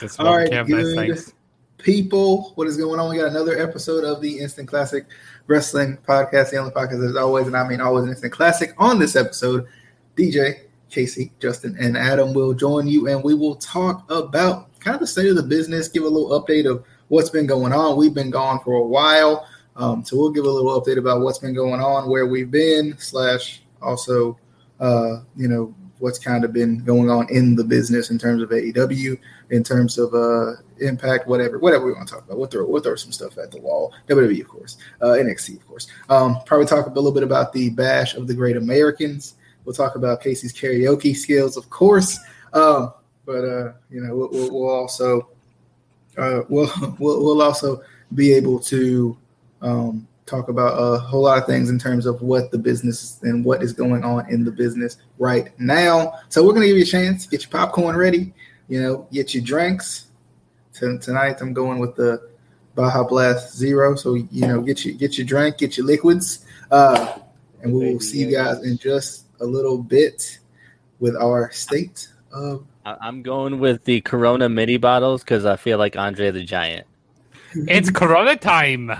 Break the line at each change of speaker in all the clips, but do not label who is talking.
That's
All right, good people. What is going on? We got another episode of the Instant Classic Wrestling Podcast, the only podcast as always, and I mean always an instant classic. On this episode, DJ, Casey, Justin, and Adam will join you, and we will talk about kind of the state of the business, give a little update of what's been going on. We've been gone for a while, um, so we'll give a little update about what's been going on, where we've been, slash also, uh, you know, what's kind of been going on in the business in terms of AEW, in terms of uh, Impact, whatever, whatever we want to talk about. We'll throw, we'll throw some stuff at the wall. WWE, of course, uh, NXT, of course. Um, probably talk a little bit about the Bash of the Great Americans. We'll talk about Casey's karaoke skills, of course. Um, but uh, you know, we'll, we'll, we'll also uh, we'll, we'll we'll also be able to um, talk about a whole lot of things in terms of what the business and what is going on in the business right now. So we're gonna give you a chance. Get your popcorn ready. You know, get your drinks. tonight, I'm going with the Baja Blast Zero. So you know, get your get your drink, get your liquids, uh, and we will see you guys in just a little bit with our state of.
I'm going with the Corona mini bottles because I feel like Andre the Giant.
It's Corona time.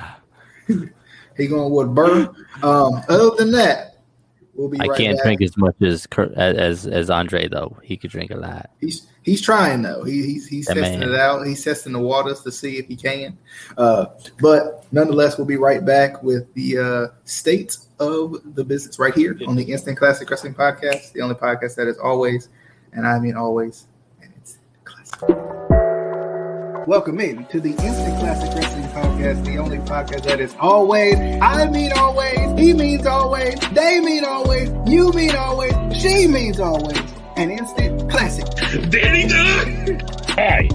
He going with Burr. Um, other than that,
we'll be. I right can't back. drink as much as as as Andre though. He could drink a lot.
He's he's trying though. He, he's he's that testing man. it out. He's testing the waters to see if he can. Uh, but nonetheless, we'll be right back with the uh, state of the business right here on the Instant Classic Wrestling Podcast, the only podcast that is always, and I mean always, and it's classic. Welcome in to the Instant Classic Wrestling Podcast, the only podcast that is always, I mean always, he means always, they mean always, you mean always, she means always, an instant classic.
Danny Dunn! Hi,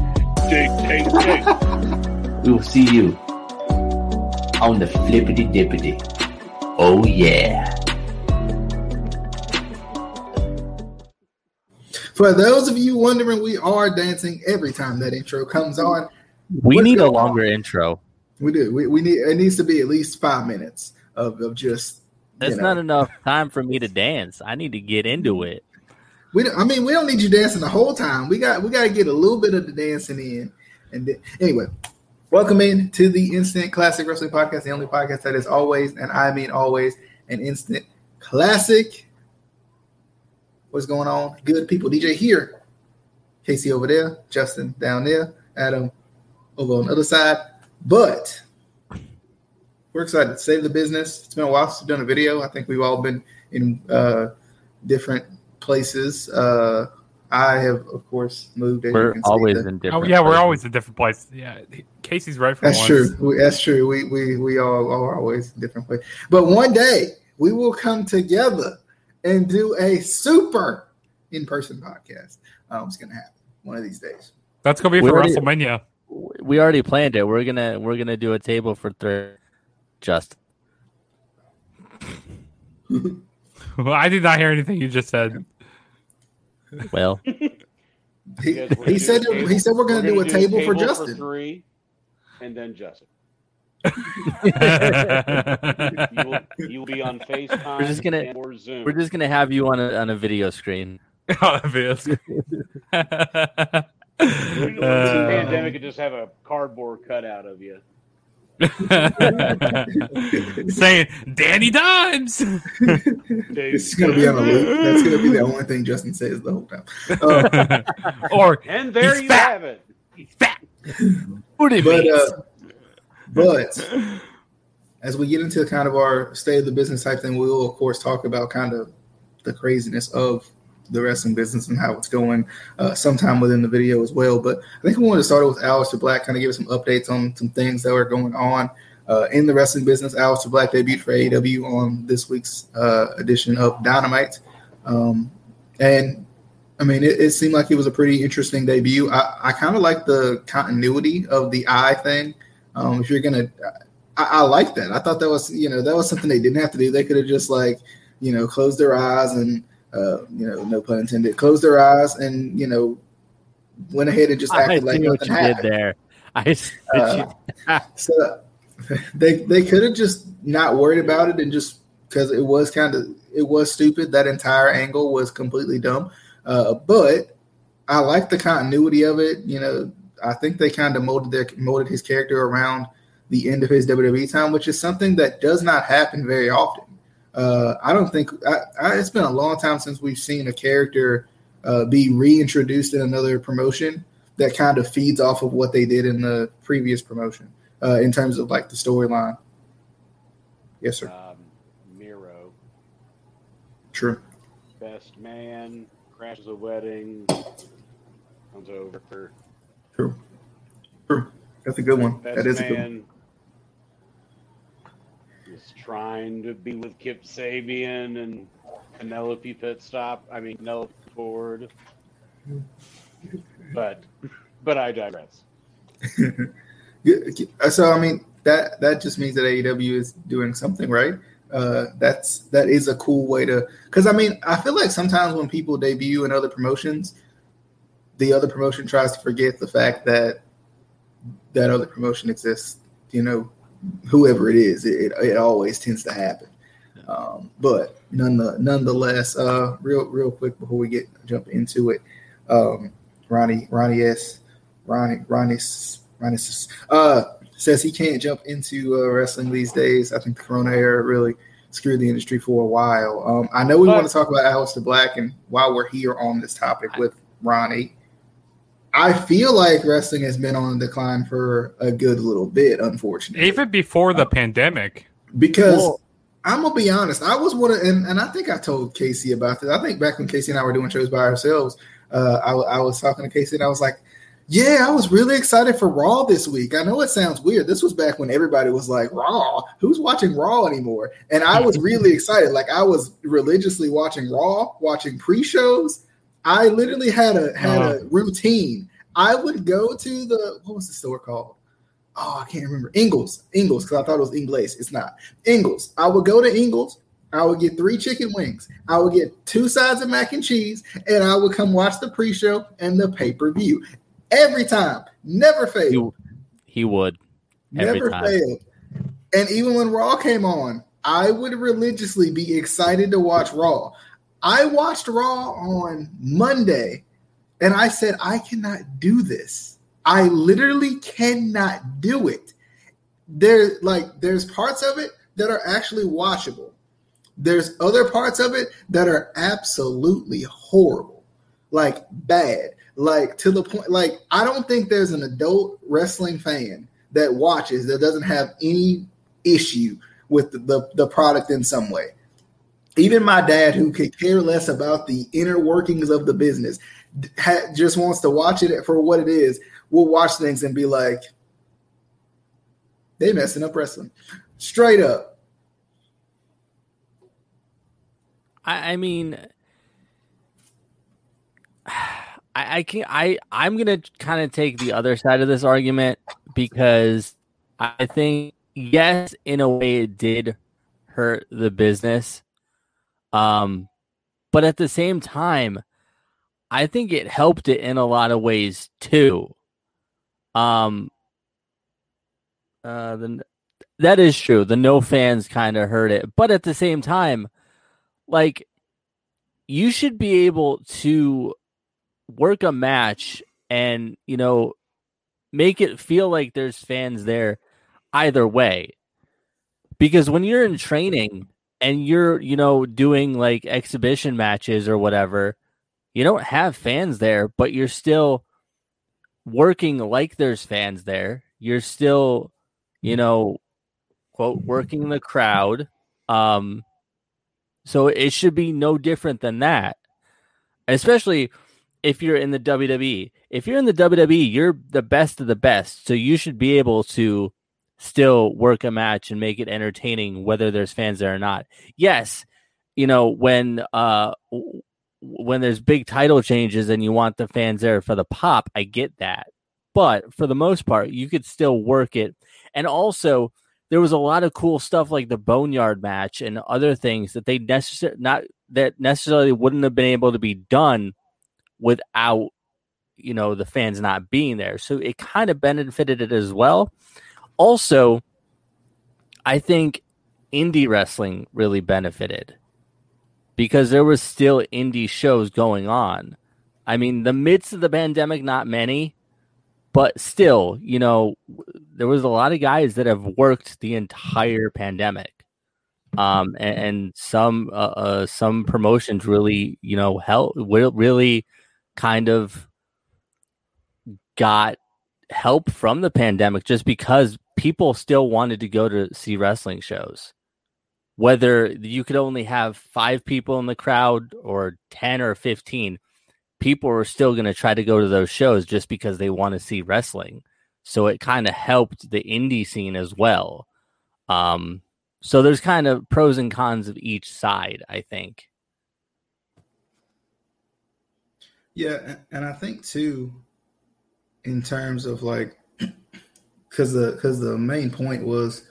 Jake, Jake,
we will see you on the flippity dippity. Oh yeah.
For those of you wondering, we are dancing every time that intro comes on.
We What's need a longer on? intro.
We do. We, we need it needs to be at least five minutes of, of just.
That's know. not enough time for me to dance. I need to get into mm-hmm. it.
We don't, I mean, we don't need you dancing the whole time. We got we got to get a little bit of the dancing in. And then, anyway, welcome in to the Instant Classic Wrestling Podcast, the only podcast that is always, and I mean always, an instant classic. What's going on? Good people. DJ here. Casey over there. Justin down there. Adam over on the other side. But we're excited to save the business. It's been a while since we've done a video. I think we've all been in uh, different places. Uh, I have, of course, moved.
We're always in different.
Oh, yeah, we're always in different places. Yeah, Casey's right for
That's
once.
true. We, that's true. We we we all are always in different places. But one day we will come together and do a super in person podcast. Um, it's going to happen one of these days.
That's going to be for already, WrestleMania.
We already planned it. We're gonna we're gonna do a table for three. Just.
well, I did not hear anything you just said.
Well,
he, he said he said we're going to do a table, table, for Justin. For
three, and then Justin
you, will, you will be on FaceTime we're just gonna, or Zoom. We're just gonna have you on a on a video screen.
on a video screen.
uh, pandemic could just have a cardboard cutout of you.
saying Danny Dimes.
it's gonna be on a loop. That's gonna be the only thing Justin says the whole time.
Uh, or
and there you fat. have it.
He's fat.
but uh, but as we get into kind of our state of the business type thing, we will of course talk about kind of the craziness of the wrestling business and how it's going uh, sometime within the video as well. But I think we want to start with Aleister Black, kind of give us some updates on some things that are going on uh, in the wrestling business. Aleister Black debuted for AEW on this week's uh, edition of Dynamite. Um, and I mean, it, it, seemed like it was a pretty interesting debut. I, I kind of like the continuity of the eye thing. Um, if you're gonna, I, I like that. I thought that was you know that was something they didn't have to do. They could have just like you know closed their eyes and uh, you know no pun intended, closed their eyes and you know went ahead and just acted like nothing happened.
there. I
uh, so they they could have just not worried about it and just because it was kind of it was stupid. That entire angle was completely dumb. Uh, but I like the continuity of it. You know, I think they kind of molded their molded his character around the end of his WWE time, which is something that does not happen very often. Uh, I don't think I, I, it's been a long time since we've seen a character uh, be reintroduced in another promotion that kind of feeds off of what they did in the previous promotion uh, in terms of like the storyline. Yes, sir. Um,
Miro.
True.
Best man crashes a wedding, comes over.
True. True. That's a good one. Best that is man, a good one
trying to be with Kip Sabian and Penelope Pitstop. I mean Penelope Ford. But but I digress.
so I mean that that just means that AEW is doing something right. Uh, that's that is a cool way to because I mean I feel like sometimes when people debut in other promotions, the other promotion tries to forget the fact that that other promotion exists. You know, whoever it is, it, it always tends to happen. Um, but none the, nonetheless, uh, real real quick before we get jump into it, um, Ronnie Ronnie S Ronnie Ronnie Ronnie uh, says he can't jump into uh, wrestling these days. I think the Corona era really screwed the industry for a while. Um, I know we but, want to talk about Aleister Black, and while we're here on this topic with Ronnie, I feel like wrestling has been on the decline for a good little bit, unfortunately.
Even before the uh, pandemic.
Because well, I'm gonna be honest, I was one of, and, and I think I told Casey about this. I think back when Casey and I were doing shows by ourselves, uh, I, I was talking to Casey and I was like, "Yeah, I was really excited for Raw this week." I know it sounds weird. This was back when everybody was like, "Raw? Who's watching Raw anymore?" And I was really excited. Like I was religiously watching Raw, watching pre-shows I literally had a had uh-huh. a routine. I would go to the what was the store called? Oh, I can't remember. Ingles, Ingles, because I thought it was Ingles. It's not Ingles. I would go to Ingles. I would get three chicken wings. I would get two sides of mac and cheese, and I would come watch the pre-show and the pay-per-view every time. Never failed.
He, he would.
Never time. failed. And even when Raw came on, I would religiously be excited to watch Raw. I watched Raw on Monday and I said, I cannot do this. I literally cannot do it. There, like, there's parts of it that are actually watchable. There's other parts of it that are absolutely horrible, like bad, like to the point. Like, I don't think there's an adult wrestling fan that watches that doesn't have any issue with the, the, the product in some way even my dad, who could care less about the inner workings of the business, ha- just wants to watch it for what it is. Will watch things and be like, "They messing up wrestling," straight up.
I, I mean, I, I can I I'm gonna kind of take the other side of this argument because I think yes, in a way, it did hurt the business um, but at the same time, I think it helped it in a lot of ways too. Um, uh, the, that is true. The no fans kind of hurt it, but at the same time, like you should be able to work a match and you know make it feel like there's fans there either way. Because when you're in training, and you're, you know, doing like exhibition matches or whatever, you don't have fans there, but you're still working like there's fans there. You're still, you know, quote, working the crowd. Um, so it should be no different than that, especially if you're in the WWE. If you're in the WWE, you're the best of the best. So you should be able to still work a match and make it entertaining whether there's fans there or not. Yes, you know, when uh when there's big title changes and you want the fans there for the pop, I get that. But for the most part, you could still work it. And also, there was a lot of cool stuff like the Boneyard match and other things that they necessarily not that necessarily wouldn't have been able to be done without you know the fans not being there. So it kind of benefited it as well. Also, I think indie wrestling really benefited because there was still indie shows going on. I mean, the midst of the pandemic, not many, but still, you know, there was a lot of guys that have worked the entire pandemic. Um, and, and some uh, uh, some promotions really, you know, help really kind of got help from the pandemic just because people still wanted to go to see wrestling shows. Whether you could only have five people in the crowd or 10 or 15, people are still going to try to go to those shows just because they want to see wrestling. So it kind of helped the indie scene as well. Um, so there's kind of pros and cons of each side, I think.
Yeah, and I think too, in terms of like, because the because the main point was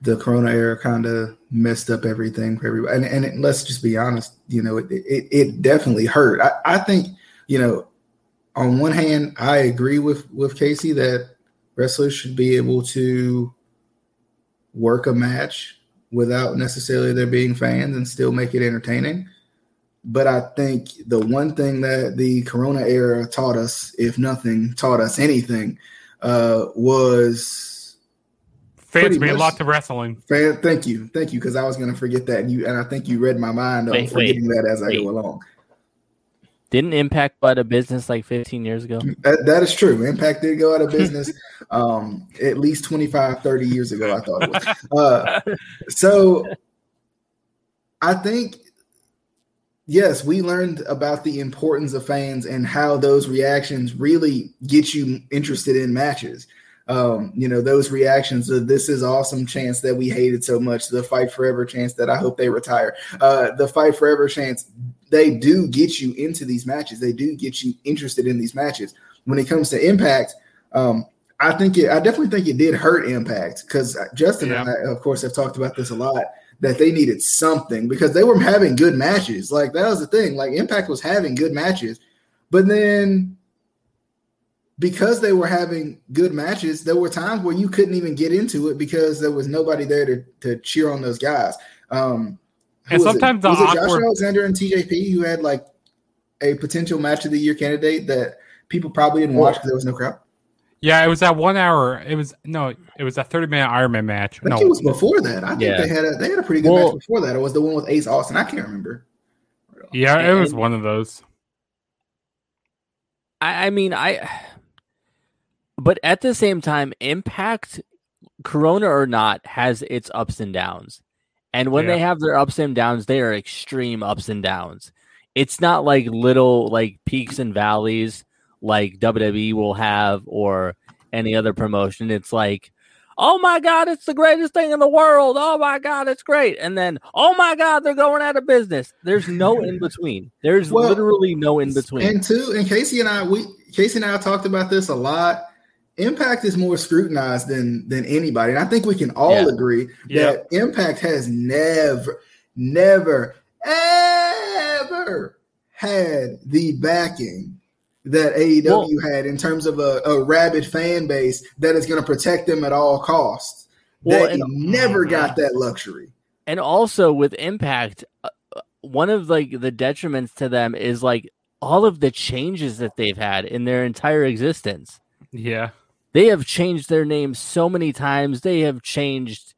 the Corona era kind of messed up everything for everybody. And, and it, let's just be honest, you know, it it, it definitely hurt. I, I think you know, on one hand, I agree with with Casey that wrestlers should be able to work a match without necessarily there being fans and still make it entertaining. But I think the one thing that the Corona era taught us, if nothing taught us anything, uh, was
fans mean a lot to wrestling.
Fan, thank you, thank you, because I was going to forget that, and you and I think you read my mind on forgetting wait, that as I wait. go along.
Didn't Impact go out of business like 15 years ago?
That, that is true. Impact did go out of business um, at least 25, 30 years ago, I thought it was. Uh, so I think yes, we learned about the importance of fans and how those reactions really get you interested in matches. Um, you know, those reactions of this is awesome chance that we hated so much, the fight forever chance that I hope they retire, uh, the fight forever chance, they do get you into these matches. They do get you interested in these matches. When it comes to impact, um, I think it, I definitely think it did hurt impact because Justin yeah. and I, of course, have talked about this a lot that they needed something because they were having good matches. Like that was the thing. Like Impact was having good matches, but then because they were having good matches, there were times where you couldn't even get into it because there was nobody there to, to cheer on those guys. Um,
and sometimes
it?
was
it Josh Alexander and TJP who had like a potential match of the year candidate that people probably didn't watch because there was no crowd.
Yeah, it was that one hour. It was no, it was a thirty minute Ironman match.
I
no,
it was before that. I think yeah. they had a they had a pretty good well, match before that. It was the one with Ace Austin. I can't remember.
Yeah, it was one of those.
I, I mean, I. But at the same time, Impact, Corona or not, has its ups and downs, and when yeah. they have their ups and downs, they are extreme ups and downs. It's not like little like peaks and valleys like WWE will have or any other promotion. It's like, oh my God, it's the greatest thing in the world. Oh my God, it's great. And then, oh my God, they're going out of business. There's no in between. There's well, literally no in between.
And two, and Casey and I, we Casey and I talked about this a lot. Impact is more scrutinized than than anybody, and I think we can all yeah. agree that Impact has never, never, ever had the backing that AEW well, had in terms of a, a, rabid fan base that is going to protect them at all costs. Well, that never mm-hmm. got that luxury.
And also with Impact, uh, uh, one of like the detriments to them is like all of the changes that they've had in their entire existence.
Yeah.
They have changed their name so many times. They have changed,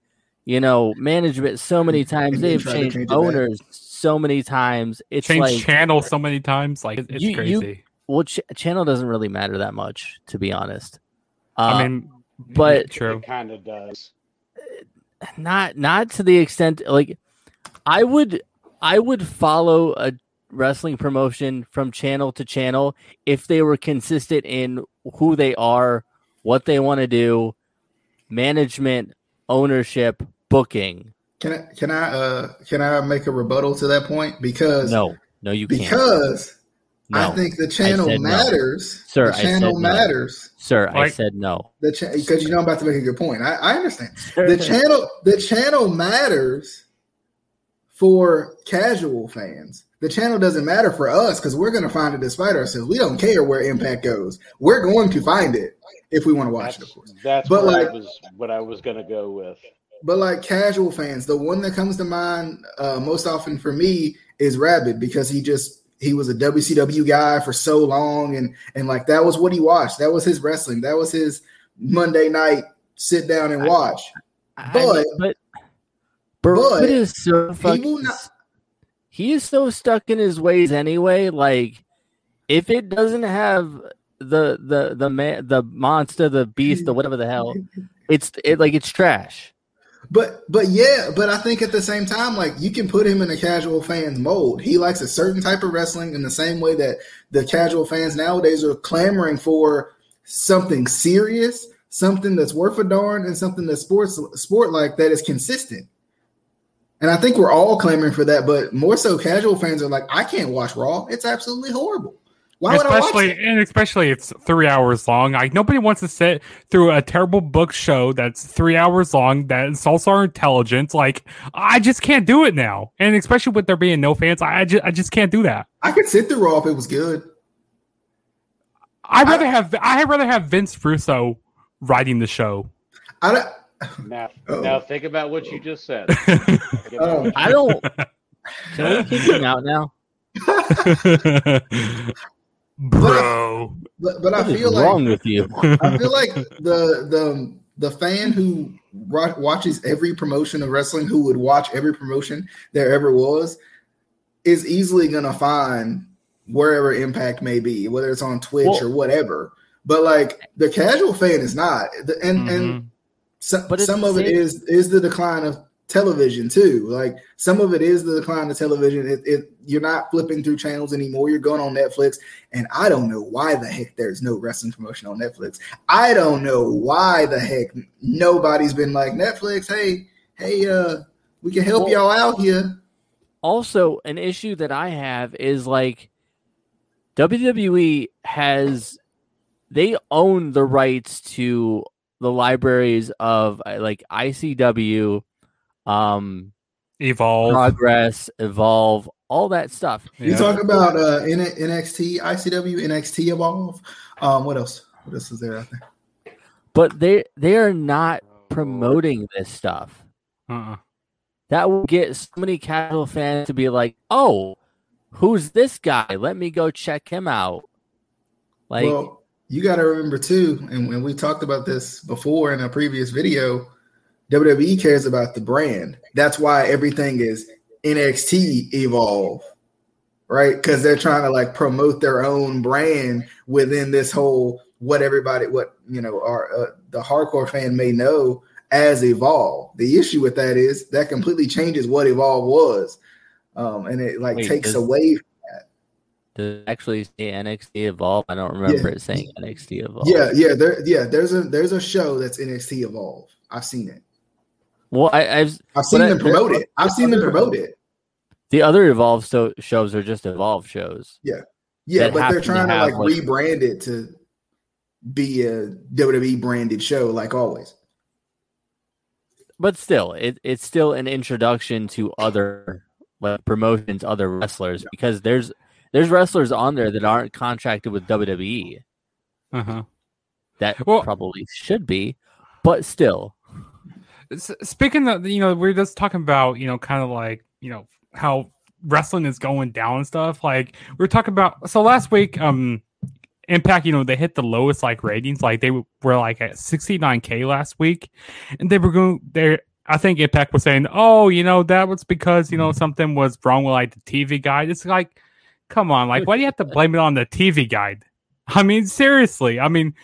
you know, management so many times. They've changed change owners so many times. It's
changed
like
channel so many times. Like it's you, crazy.
You, well, ch- channel doesn't really matter that much, to be honest.
Uh, I mean,
but
true,
kind of does.
Not not to the extent like I would I would follow a wrestling promotion from channel to channel if they were consistent in who they are, what they want to do, management, ownership, booking.
Can I can I uh can I make a rebuttal to that point? Because
no, no, you
can't. Because no, I think the channel matters,
no. sir.
The channel
no.
matters,
sir. Like, I said no.
The because cha- you know I'm about to make a good point. I, I understand. the channel, the channel matters for casual fans. The channel doesn't matter for us because we're going to find it despite ourselves. We don't care where Impact goes. We're going to find it if we want to watch
that's,
it, of course.
That's but like, was, what I was going to go with.
But like casual fans, the one that comes to mind uh, most often for me is Rabid because he just he was a WCW guy for so long, and and like that was what he watched. That was his wrestling. That was his Monday night sit down and watch.
I
But-
mean, but Barrett
but
is so fucking.
not-
he is so stuck in his ways anyway. Like, if it doesn't have the the the man, the monster, the beast, the whatever the hell, it's it like it's trash.
But but yeah, but I think at the same time, like you can put him in a casual fan's mold. He likes a certain type of wrestling in the same way that the casual fans nowadays are clamoring for something serious, something that's worth a darn, and something that's sports sport like that is consistent. And I think we're all clamoring for that, but more so casual fans are like, I can't watch Raw. It's absolutely horrible. Why would I watch
especially
it?
and especially it's three hours long. Like nobody wants to sit through a terrible book show that's three hours long that insults our intelligence. Like I just can't do it now, and especially with there being no fans, I just I just can't do that.
I could sit through Raw if it was good.
I'd rather have I'd rather have Vince Russo writing the show.
I don't,
Now,
Uh-oh.
now think about what you just said.
Oh.
I don't. Can we kick him out now?
Bro,
but, but I feel like
wrong with you?
I feel like the the the fan who watches every promotion of wrestling, who would watch every promotion there ever was, is easily gonna find wherever Impact may be, whether it's on Twitch
Well-
or whatever. But like the casual fan is not, The- and and
Mhm.
some,
But it's
some of it
same-
is is the decline of television too. Like some of it is the decline of television. It, it you're not flipping through channels anymore. You're going on Netflix, and I don't know why the heck there's no wrestling promotion on Netflix. I don't know why the heck nobody's been like Netflix. Hey, hey, uh, we can help
Well-
y'all out here.
also an issue that I have is like WWE has they own the rights to the libraries of uh, like ICW, um,
evolve.
Progress, Evolve, all that stuff.
You
Yeah.
talk about uh, N- NXT, ICW, NXT Evolve. Um, what else? What else is there out there?
But they they are not promoting this stuff.
Uh-uh.
That will get so many casual fans to be like, "Oh, who's this guy? Let me go check him out." Like,
well, you got to remember too, and when we talked about this before in a previous video, WWE cares about the brand. That's why everything is NXT Evolve, right? Because they're trying to like promote their own brand within this whole what everybody, what you know, our uh, the hardcore fan may know as Evolve. The issue with that is that completely changes what Evolve was, um, and it like
Wait,
takes
does-
away
does it actually say NXT Evolve? I don't remember it saying NXT Evolve.
Yeah, yeah, there, yeah. There's a there's a show that's NXT Evolve. I've seen it.
Well, I, I've
I've seen
But I-
them promote it. I've seen them promote it.
the other Evolve so, shows are just Evolve shows.
Yeah,
yeah,
but they're trying to,
have,
like
like-
rebrand it to be a WWE branded show, like always.
But still, it, it's still an introduction to other like promotions, other wrestlers because there's there's wrestlers on there that aren't contracted with WWE
Uh-huh.
that
Well-
probably should be, but still.
Speaking of, you know, we're just talking about, you know, kind of like, you know, how wrestling is going down and stuff. Like we are talking about. So last week, um, Impact, you know, they hit the lowest like ratings. Like they were like at 69k last week, and they were going there. I think Impact was saying, "Oh, you know, that was because you know something was wrong with like the TV guide." It's like, come on, like why do you have to blame it on the TV guide? I mean, seriously. I mean,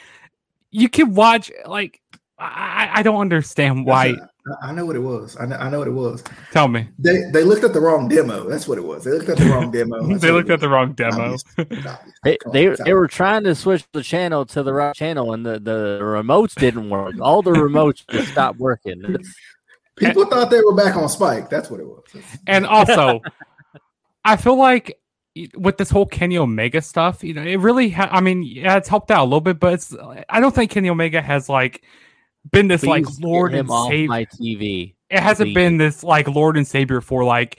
you can watch like I, I don't understand why.
I- I know what it was. I know, I know what it was.
Tell me.
They they looked at the wrong demo. That's what it was. They looked at the wrong demo.
They looked at the wrong demo.
Obvious. Obvious.
They
on,
they, they were trying to switch the channel to the right channel and the, the remotes didn't work. All the remotes just stopped working. It's-
People thought they were back on Spike. That's what it was.
and also, I feel like with this whole Kenny Omega stuff, you know, it really. Ha- I mean, yeah, it's helped out a little bit, but it's. I don't think Kenny Omega has like been this like
Please get
Lord and
him off
Savior.
my TV.
it hasn't
please.
been this like Lord and Savior for like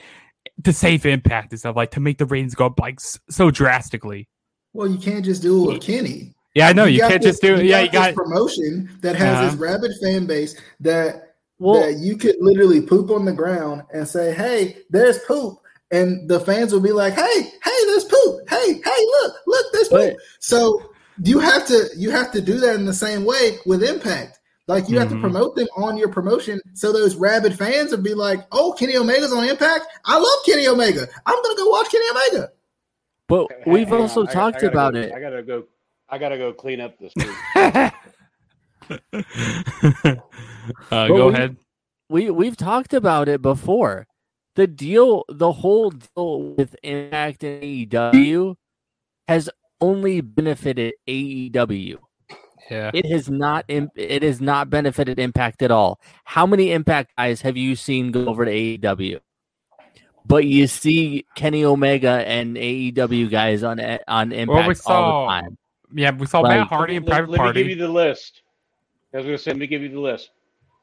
to save impact and stuff, like to make the ratings go up like so drastically.
Well, you can't just do it with Kenny.
Yeah, I know you,
got
can't
this-
just do it. Yeah, you
this
got.
promotion that has
Uh-huh.
this rabid fan base that
Well,
that you could literally poop on the ground and say, "Hey, there's poop," and the fans will be like, "Hey, hey, there's poop. Hey, hey, look, look, there's poop."
But-
so you have to you have to do that in the same way with Impact. Like you have to
Mhm.
promote them on your promotion, so those rabid fans would be like, "Oh, Kenny Omega's on Impact. I love Kenny Omega. I'm gonna go watch Kenny Omega."
But
Hang-
we've
hang
also
on, I- I
talked
gotta
about
go-
it.
I gotta go. I gotta go clean up this.
uh,
But
go
we-
ahead.
we we've talked about it before. The deal, the whole deal with Impact and AEW has only benefited AEW.
Yeah.
It has not it has not benefited Impact at all. How many Impact guys have you seen go over to AEW? But you see Kenny Omega and AEW guys on eh, on Impact
Well, we
all the time.
Yeah, we saw
Like-
Matt Hardy and
let,
Private
let
Party.
Let me give you the list. I was gonna say, let me give you the list.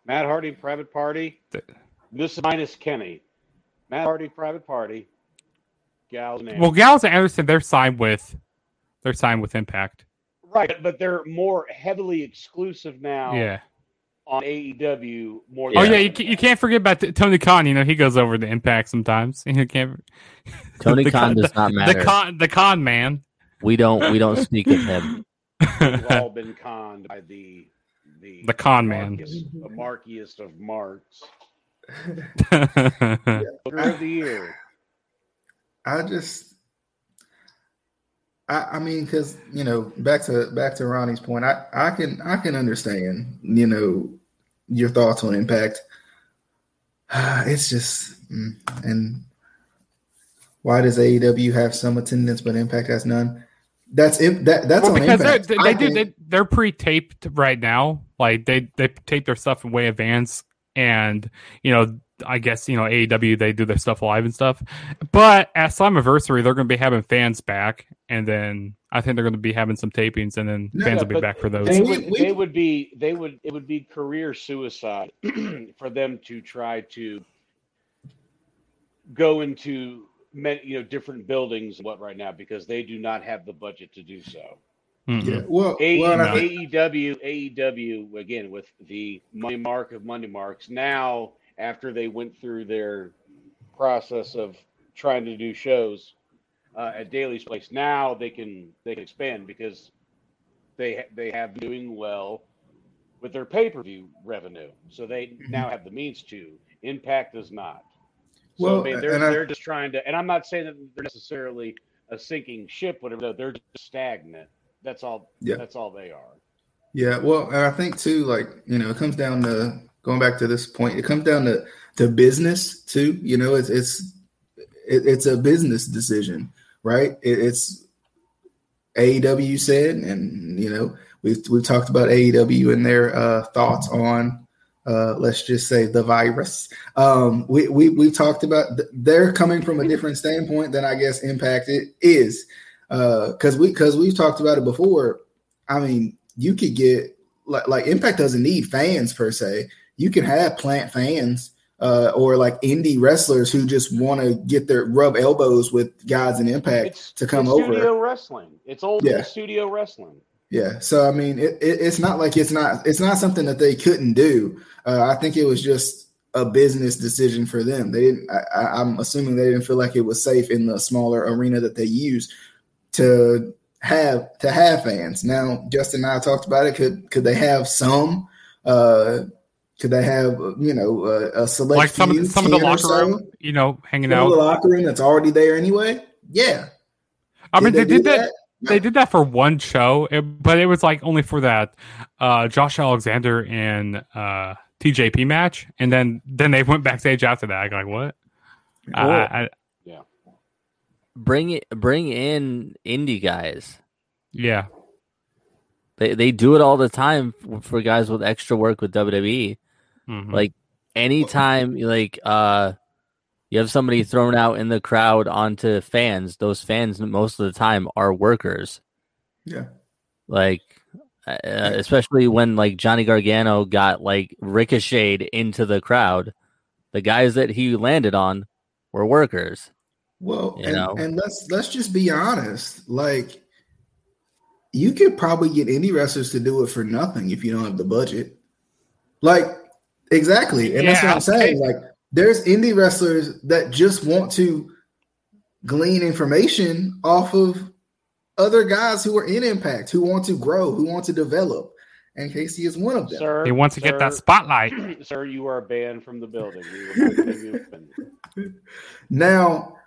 Matt Hardy, Private Party. This is minus Kenny. Matt Hardy, Private Party. Gallows and
well, Gallows and Anderson, they're signed with, they're signed with Impact.
Right, but they're more heavily exclusive now
Yeah.
on AEW. More.
Oh
than
yeah, you, ca- you can't forget about t- Tony Khan. You know he goes over to Impact sometimes. You can't.
Tony
the
Khan does
the,
not matter.
The con, the con man.
we don't we don't speak of him.
We've all been conned by the the
The con man.
the markiest of marks.
yeah,
Booker of the year.
I just, I, I mean, because you know, back to back to Ronnie's point, I, I can I can understand, you know, your thoughts on Impact. It's just, mm, and why does AEW have some attendance but Impact has none? That's it. That that's
well,
on
because they're,
Impact.
they, they do they, they're pre-taped right now. Like they they tape their stuff in way advance, and you know I guess you know AEW they do their stuff live and stuff. But at Slammiversary they're going to be having fans back, and then I think they're going to be having some tapings, and then
No,
fans
Yeah,
will be back for those.
They would, they would be they would it would be career suicide for them to try to go into many you know different buildings and what right now because they do not have the budget to do so.
Mhm.
Yeah. Well,
A-
well, and I think-
AEW AEW again with the money mark of money marks now after they went through their process of trying to do shows uh, at Daily's place. Now they can they can expand because they they have been doing well with their pay per view revenue. So they
Mm-hmm.
now have the means to. Impact does not. So
Well,
I mean, they're
I-
they're just trying to and I'm not saying that they're necessarily a sinking ship whatever they're just stagnant. That's all
Yeah.
that's all they are.
Yeah, well, and I think too, like you know, it comes down to going back to this point. It comes down to to business too. You know, it's it's it, it's a business decision, right? It, it's AEW said, and you know, we've we've talked about AEW and their uh, thoughts on, uh, let's just say the virus. Um, we we we talked about th- they're coming from a different standpoint than I guess Impact it is, because we because we've talked about it before. I mean, you could get like like Impact doesn't need fans per se. You can have plant fans uh, or like indie wrestlers who just want to get their rub elbows with guys in Impact
it's
to come
it's
over.
studio wrestling it's old
Yeah.
studio wrestling
Yeah. So I mean, it, it, it's not like it's not it's not something that they couldn't do. Uh, I think it was just a business decision for them. They didn't. I, I- I'm assuming they didn't feel like it was safe in the smaller arena that they use to have to have fans. Now, Justin and I talked about it. Could could they have some? Uh, could they have you know a, a select
like some of the,
few,
some of the locker
so?
room, you know, hanging
Some of the
out.
locker room that's already there anyway. Yeah.
I mean, they
do
did that. They did that for one show, it- but it was like only for that uh, Josh Alexander and uh, TJP match, and then then they went backstage after that. I'm like, what? I, I, I-
Bring it bring in indie guys.
yeah,
They they do it all the time for, for guys with extra work with WWE.
Mhm.
Like anytime like uh you have somebody thrown out in the crowd onto fans, those fans most of the time are workers.
Yeah.
Like uh, especially when like Johnny Gargano got like ricocheted into the crowd, the guys that he landed on were workers.
Well,
You
and,
know?
and let's let's just be honest. Like, you could probably get any wrestlers to do it for nothing if you don't have the budget. Like, exactly, and that's what I'm saying. Like, there's indie wrestlers that just want to glean information off of other guys who are in Impact, who want to grow, who want to develop, and Casey is one of them.
Sir,
He wants to get that spotlight.
sir, you are banned from the building. We will not you offended.
Now,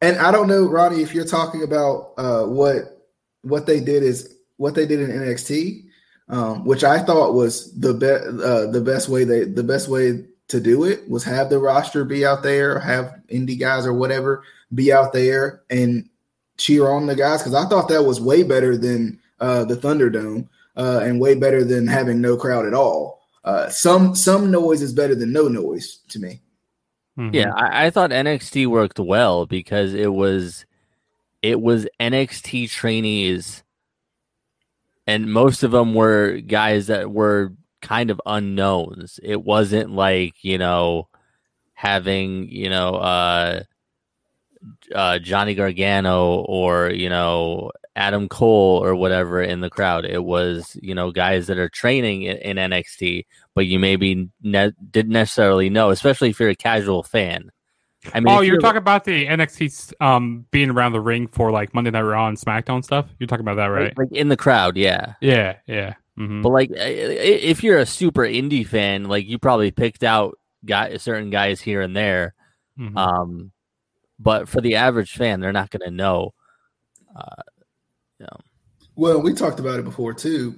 and I don't know, Ronnie, if you're talking about uh, what what they did is what they did in NXT, um, which I thought was the best uh, the best way they the best way to do it was have the roster be out there, have indie guys or whatever be out there and cheer on the guys because I thought that was way better than uh, the Thunderdome uh, and way better than having no crowd at all. Uh, some some noise is better than no noise to me.
Mhm.
Yeah, I, I thought NXT worked well because it was it was NXT trainees, and most of them were guys that were kind of unknowns. It wasn't like you know having you know uh, uh, Johnny Gargano or you know Adam Cole or whatever in the crowd. It was you know guys that are training in, in NXT, but you maybe ne- didn't necessarily know, especially if you're a casual fan. I mean,
oh,
if
you're talking about the NXT um being around the ring for like Monday Night Raw and SmackDown stuff. You're talking about that, right?
like, like in the crowd, yeah.
Yeah, yeah. hmm
But like, i- i- if you're a super indie fan, like you probably picked out guy certain guys here and there.
Mhm.
Um, but for the average fan, they're not going to know. Uh, you know.
Well, we talked about it before too.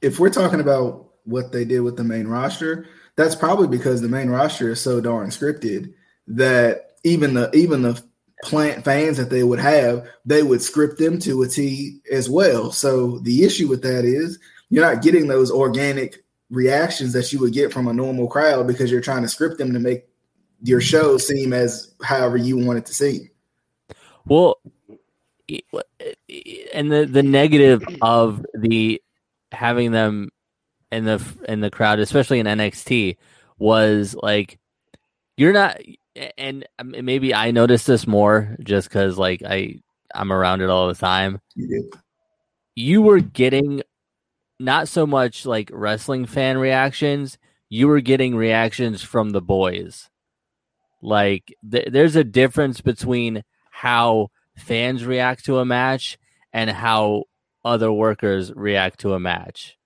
If we're talking about what they did with the main roster, that's probably because the main roster is so darn scripted that even the even the plant fans that they would have, they would script them to a T as well. So the issue with that is you're not getting those organic reactions that you would get from a normal crowd because you're trying to script them to make your show seem as however you want it to seem.
Well, and the the negative of the having them in the in the crowd, especially in NXT, was like you're not. And um, maybe I noticed this more just because like I I'm around it all the time.
You.
You were getting not so much like wrestling fan reactions. You were getting reactions from the boys. Like th- there's a difference between how fans react to a match and how other workers react to a match.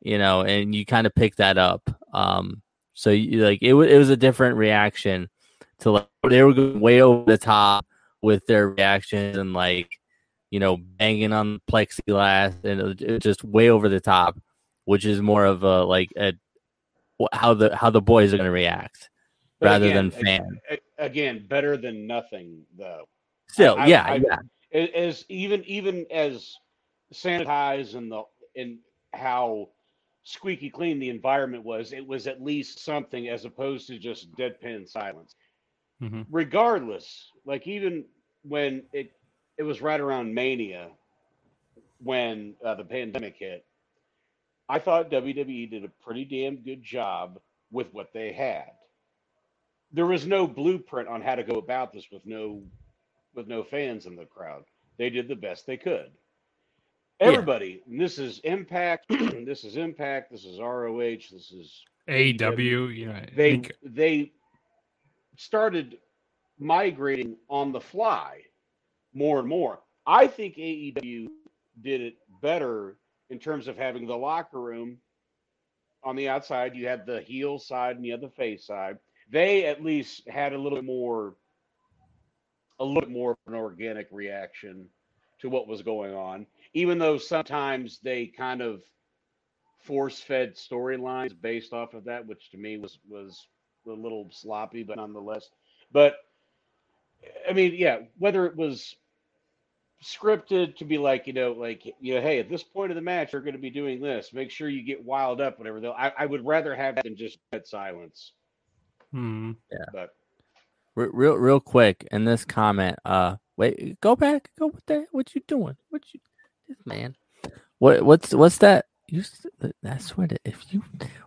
You know, and you kind of pick that up. Um, so you, like it, wa- it was a different reaction to like they were going way over the top with their reactions and like you know banging on the plexiglass and it just way over the top, which is more of a like a how the how the boys are going to react
But
rather
again,
than fan.
Again, better than nothing, though.
Still,
I-
yeah,
I-
yeah.
As even even as sanitized and the and how squeaky clean the environment was, it was at least something as opposed to just deadpan silence.
Mhm.
Regardless, like even when it it was right around Mania when uh, the pandemic hit, I thought WWE did a pretty damn good job with what they had. There was no blueprint on how to go about this with no with no fans in the crowd. They did the best they could.
Yeah.
Everybody, and this is Impact, this is Impact, this is ROH, this is
AEW, you know,
they they started migrating on the fly more and more. I think AEW did it better in terms of having the locker room on the outside. You had the heel side and you had the face side. They at least had a little more, a little more of an organic reaction to what was going on. Even though sometimes they kind of force-fed storylines based off of that, which to me was was a little sloppy, but nonetheless. But I mean, yeah, whether it was scripted to be like, you know, like you know, hey, at this point of the match, you're going to be doing this. Make sure you get wild up, whatever. Though I, I would rather have that than just dead silence.
Hmm.
Yeah.
But real real quick in this comment uh wait go back go what the what you doing what you this man what what's what's that you s- that's what it, if you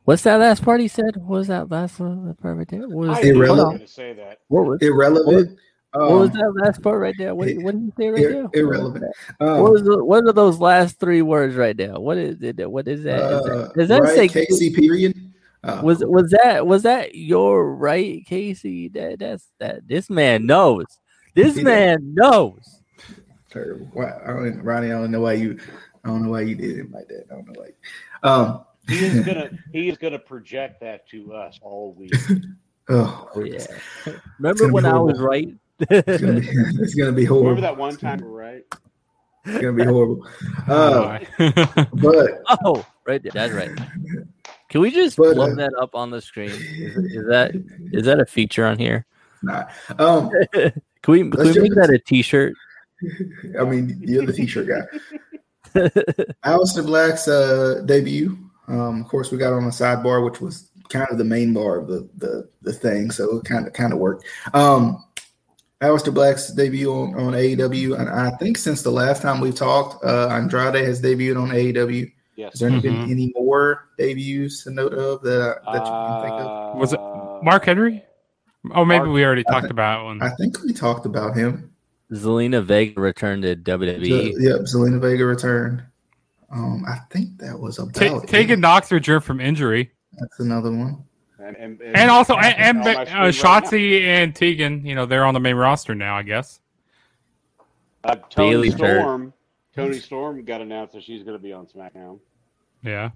what's that last part he said what was that last uh, part right there what was,
I
Irrelevant.
was to say that.
what was,
Irrelevant.
what was
Um,
that last part right there what,
ir-
what did you say right
ir-
there What was
irrelevant.
that?
um,
what was the, what are those last three words right there what is it what is that is
uh,
that, does that
right,
say
Casey period? Uh,
was was that was that your right casey that that's that this man knows This man knows.
Terrible. Wow. I don't, Ronnie, I don't know why you. I don't know why you did it like that. I don't know why. Um.
He is gonna he is gonna project that to us all week.
Oh,
Oh, yeah. Remember when I was right?
it's gonna be, it's gonna be horrible.
Remember that one time we're right?
It's gonna be horrible. Uh,
Oh,
but
oh, right there. That's right. Can we just
But,
blow
uh,
that up on the screen? Is, is that is that a feature on here?
nah. Um.
Can we can we make
just-
that a T-shirt?
I mean, you're the t-shirt guy. Aleister Black's uh, debut. Um, of course, we got on the sidebar, which was kind of the main bar of the the, the thing, so it kind of kind of worked. Um, Aleister Black's debut on, on AEW, and I think since the last time we talked, uh, Andrade has debuted on AEW.
Yes.
Is there any, been
Mhm.
any more debuts to note of that that you can think of?
Was it Mark Henry? Oh, maybe
Mark-
we already talked
think-
about one.
I think we talked about him.
Zelina Vega returned to. WWE.
The- yep, Zelina Vega returned. Um, I think that was about
Ta-
it.
Tegan Nox returned from injury,
That's another one.
And, and,
and also and, and
on my
uh,
screen right
Shotzi and Tegan. You know they're on the main roster now, I guess.
now. Uh, Tony
Bayley's hurt.
Storm. Toni Storm got announced that she's going to be on SmackDown.
Yeah.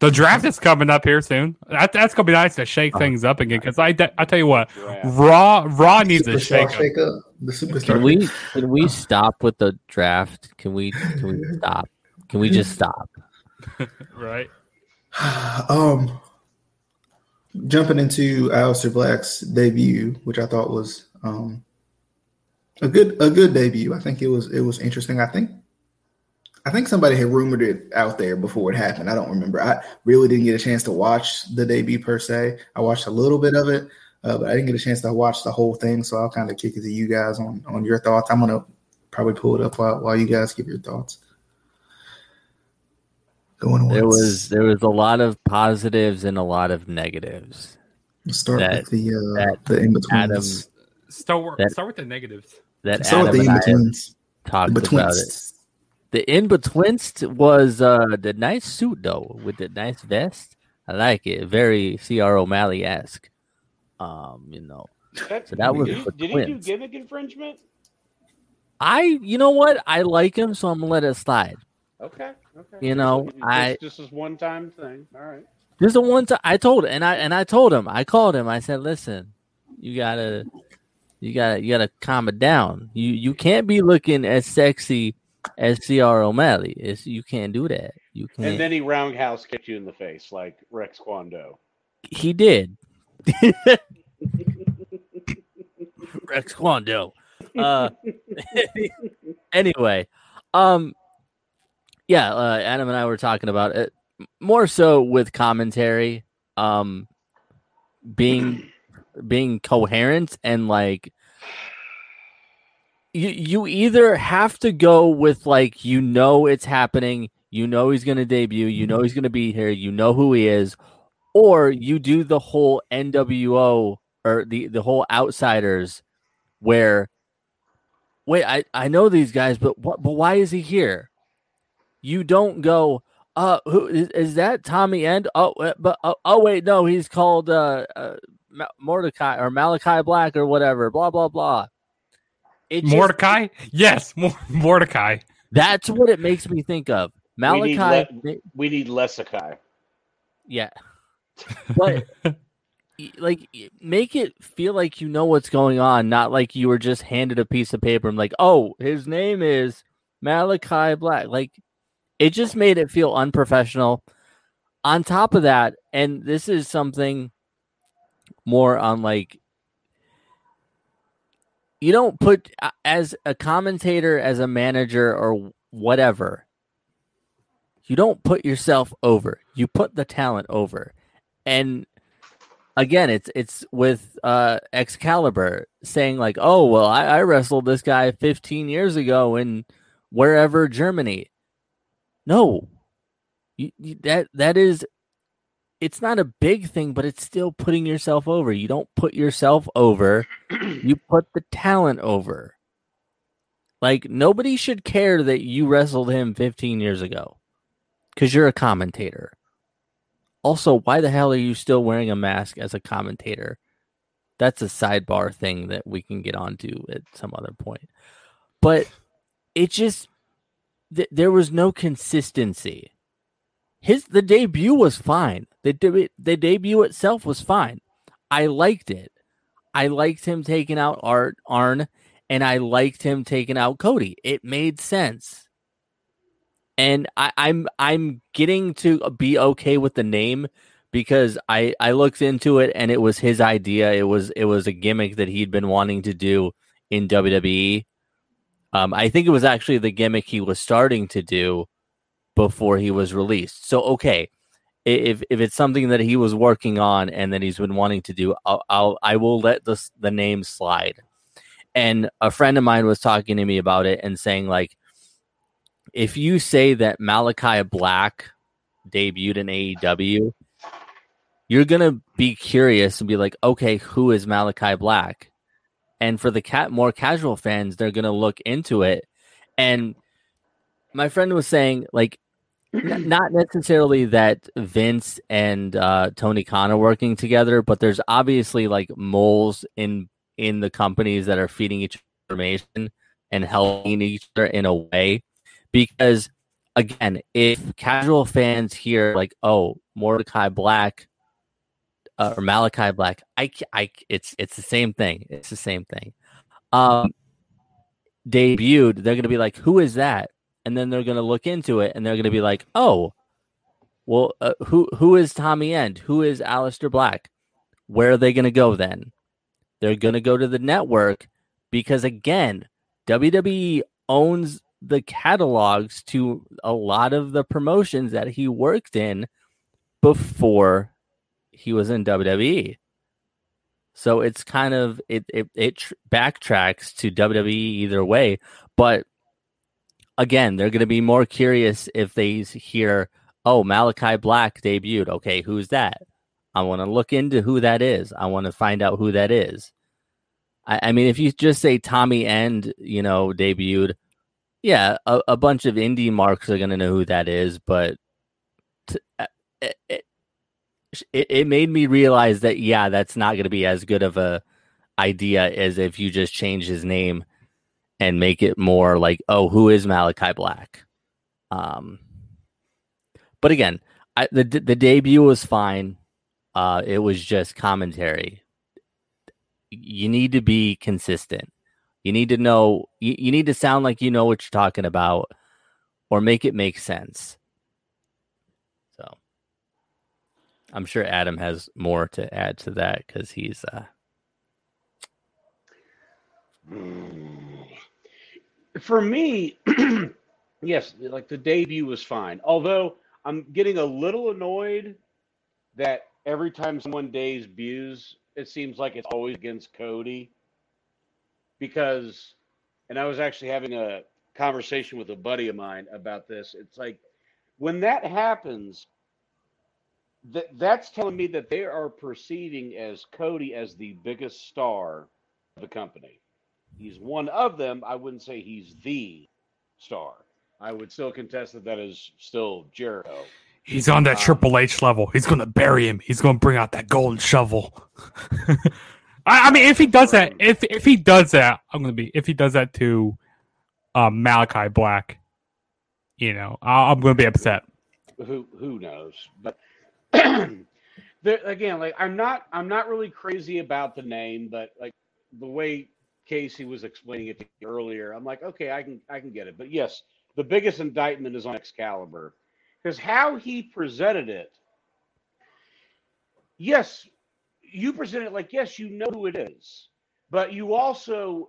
The draft is coming up here soon. That, that's gonna be nice to shake things up again. Because I, I tell you what, Raw Raw needs a
Superstar
shake up.
up. The superstar.
Can we can we stop with the draft? Can we can we stop? Can we just stop?
right?
um, jumping into Aleister Black's debut, which I thought was um a good a good debut. I think it was it was interesting. I think I think somebody had rumored it out there before it happened. I don't remember. I really didn't get a chance to watch the debut per se. I watched a little bit of it, uh, but I didn't get a chance to watch the whole thing. So I'll kind of kick it to you guys on on your thoughts. I'm gonna probably pull it up while, while you guys give your thoughts. Going
There was there was a lot of positives and a lot of negatives.
Let's start
that-
with the uh,
that
the in betweens.
Start start with the negatives.
That
Start with the in betweens.
talked
The
about it.
Betweens.
The in betweenst was uh the nice suit though with the nice vest. I like it. Very CR O'Malley esque. Um, you know.
That-
So that was
did, he, did he do gimmick infringement?
I you know what? I like him, so I'm gonna let it slide.
Okay. Okay.
You know,
this,
I-
this is one time thing. All right.
There's a one time I told and I and I told him, I called him, I said, Listen, you gotta you gotta you gotta calm it down. You you can't be looking as sexy as CR O'Malley. It's you can't do that. You can't
And then he roundhouse kicked you in the face like Rex Kwon Do.
he did. Rex Kwon Do. Uh, anyway, um, yeah, uh, Adam and I were talking about it more so with commentary, um, being being coherent and like you you either have to go with like you know it's happening, you know he's gonna debut, you know he's gonna be here, you know who he is, or you do the whole NWO or the the whole outsiders where wait I I know these guys but what but why is he here? You don't go uh who is, is that Tommy End? Oh uh, but oh, oh wait no he's called uh, uh Mordecai or Malachi Black or whatever blah blah blah it just-
Mordecai? Yes, Mor- Mordecai.
that's what it makes me think of
We need
Malachi
We need Lesikai.
Yeah. But like make it feel like you know what's going on, not like you were just handed a piece of paper and like, "Oh, his name is Malachi Black." Like it just made it feel unprofessional. On top of that, and this is something more on like you don't put as a commentator, as a manager or whatever, you don't put yourself over. You put the talent over. And again, it's it's with uh Excalibur saying like, "Oh, well, I, I wrestled this guy 15 years ago in wherever Germany." No. You, you, that that is it's not a big thing, but it's still putting yourself over. You don't put yourself over. you put the talent over. Like nobody should care that you wrestled him 15 years ago cuz you're a commentator. Also, why the hell are you still wearing a mask as a commentator? that's a sidebar thing that we can get onto at some other point. But it just th- there was no consistency. His the debut was fine. The the debut itself was fine. I liked it. I liked him taking out Art Arn, and I liked him taking out Cody. It made sense. And I, I'm I'm getting to be okay with the name because I I looked into it and it was his idea. It was it was a gimmick that he'd been wanting to do in WWE. Um, I think it was actually the gimmick he was starting to do before he was released. So okay, if if it's something that he was working on and that he's been wanting to do, I'll, I'll I will let the the name slide. And a friend of mine was talking to me about it and saying like, if you say that Malachi Black debuted in AEW, you're gonna be curious and be like, okay, who is Malachi Black? And for the cat more casual fans, they're gonna look into it. And my friend was saying, like, not necessarily that Vince and uh, Tony Khan are working together, but there's obviously like moles in in the companies that are feeding each information and helping each other in a way. Because again, if casual fans hear like, "Oh, Mordecai Black," uh, or Malachi Black. I, I, it's it's the same thing. It's the same thing. Um, debuted. They're gonna be like, "Who is that?" And then they're gonna look into it, and they're gonna be like, "Oh, well, uh, who who is Tommy End? Who is Aleister Black? Where are they gonna go then? They're gonna go to the network because again, WWE owns the catalogs to a lot of the promotions that he worked in before he was in WWE. So it's kind of it it, it tr- backtracks to WWE either way, but again, they're going to be more curious if they hear, "Oh, Malachi Black debuted." Okay, who's that? I want to look into who that is. I want to find out who that is. I, I mean, if you just say Tommy End, you know, debuted, yeah, a, a bunch of indie marks are going to know who that is, but t- uh, it, it, it, it made me realize that yeah, that's not going to be as good of a idea as if you just change his name and make it more like, oh, who is Malachi Black? Um, but again, I, the the debut was fine. Uh, it was just commentary. You need to be consistent. You need to know. You, you need to sound like you know what you're talking about, or make it make sense. So, I'm sure Adam has more to add to that because he's uh,
For me, yes, like the debut was fine. Although I'm getting a little annoyed that every time someone debuts, it seems like it's always against Cody. Because, and I was actually having a conversation with a buddy of mine about this. It's like when that happens, that that's telling me that they are perceiving as Cody as the biggest star of the company. He's one of them. I wouldn't say he's the star. I would still contest that that is still Jericho.
He's on that
Um,
Triple H level. He's going to bury him. He's going to bring out that golden shovel. I, I mean, if he does that, if if he does that, I'm going to be. If he does that to um, Malachi Black, you know, I, I'm going to be upset.
who who knows but there, again like i'm not i'm not really crazy about the name but like the way casey was explaining it to me earlier. I'm like okay i can i can get it. But yes the biggest indictment is on excalibur. Because how he presented it yes you present it like yes you know who it is. But you also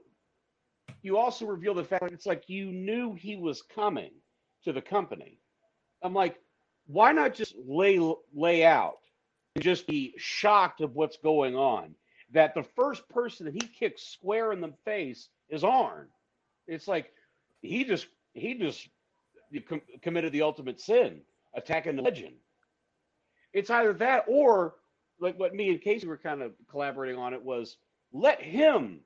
you also reveal the fact that it's like you knew he was coming to the company. I'm like why not just lay lay out and just be shocked of what's going on? That the first person that he kicks square in the face is Arn. It's like he just he just com- committed the ultimate sin, attacking the legend. It's either that or like what me and Casey were kind of collaborating on. It was let him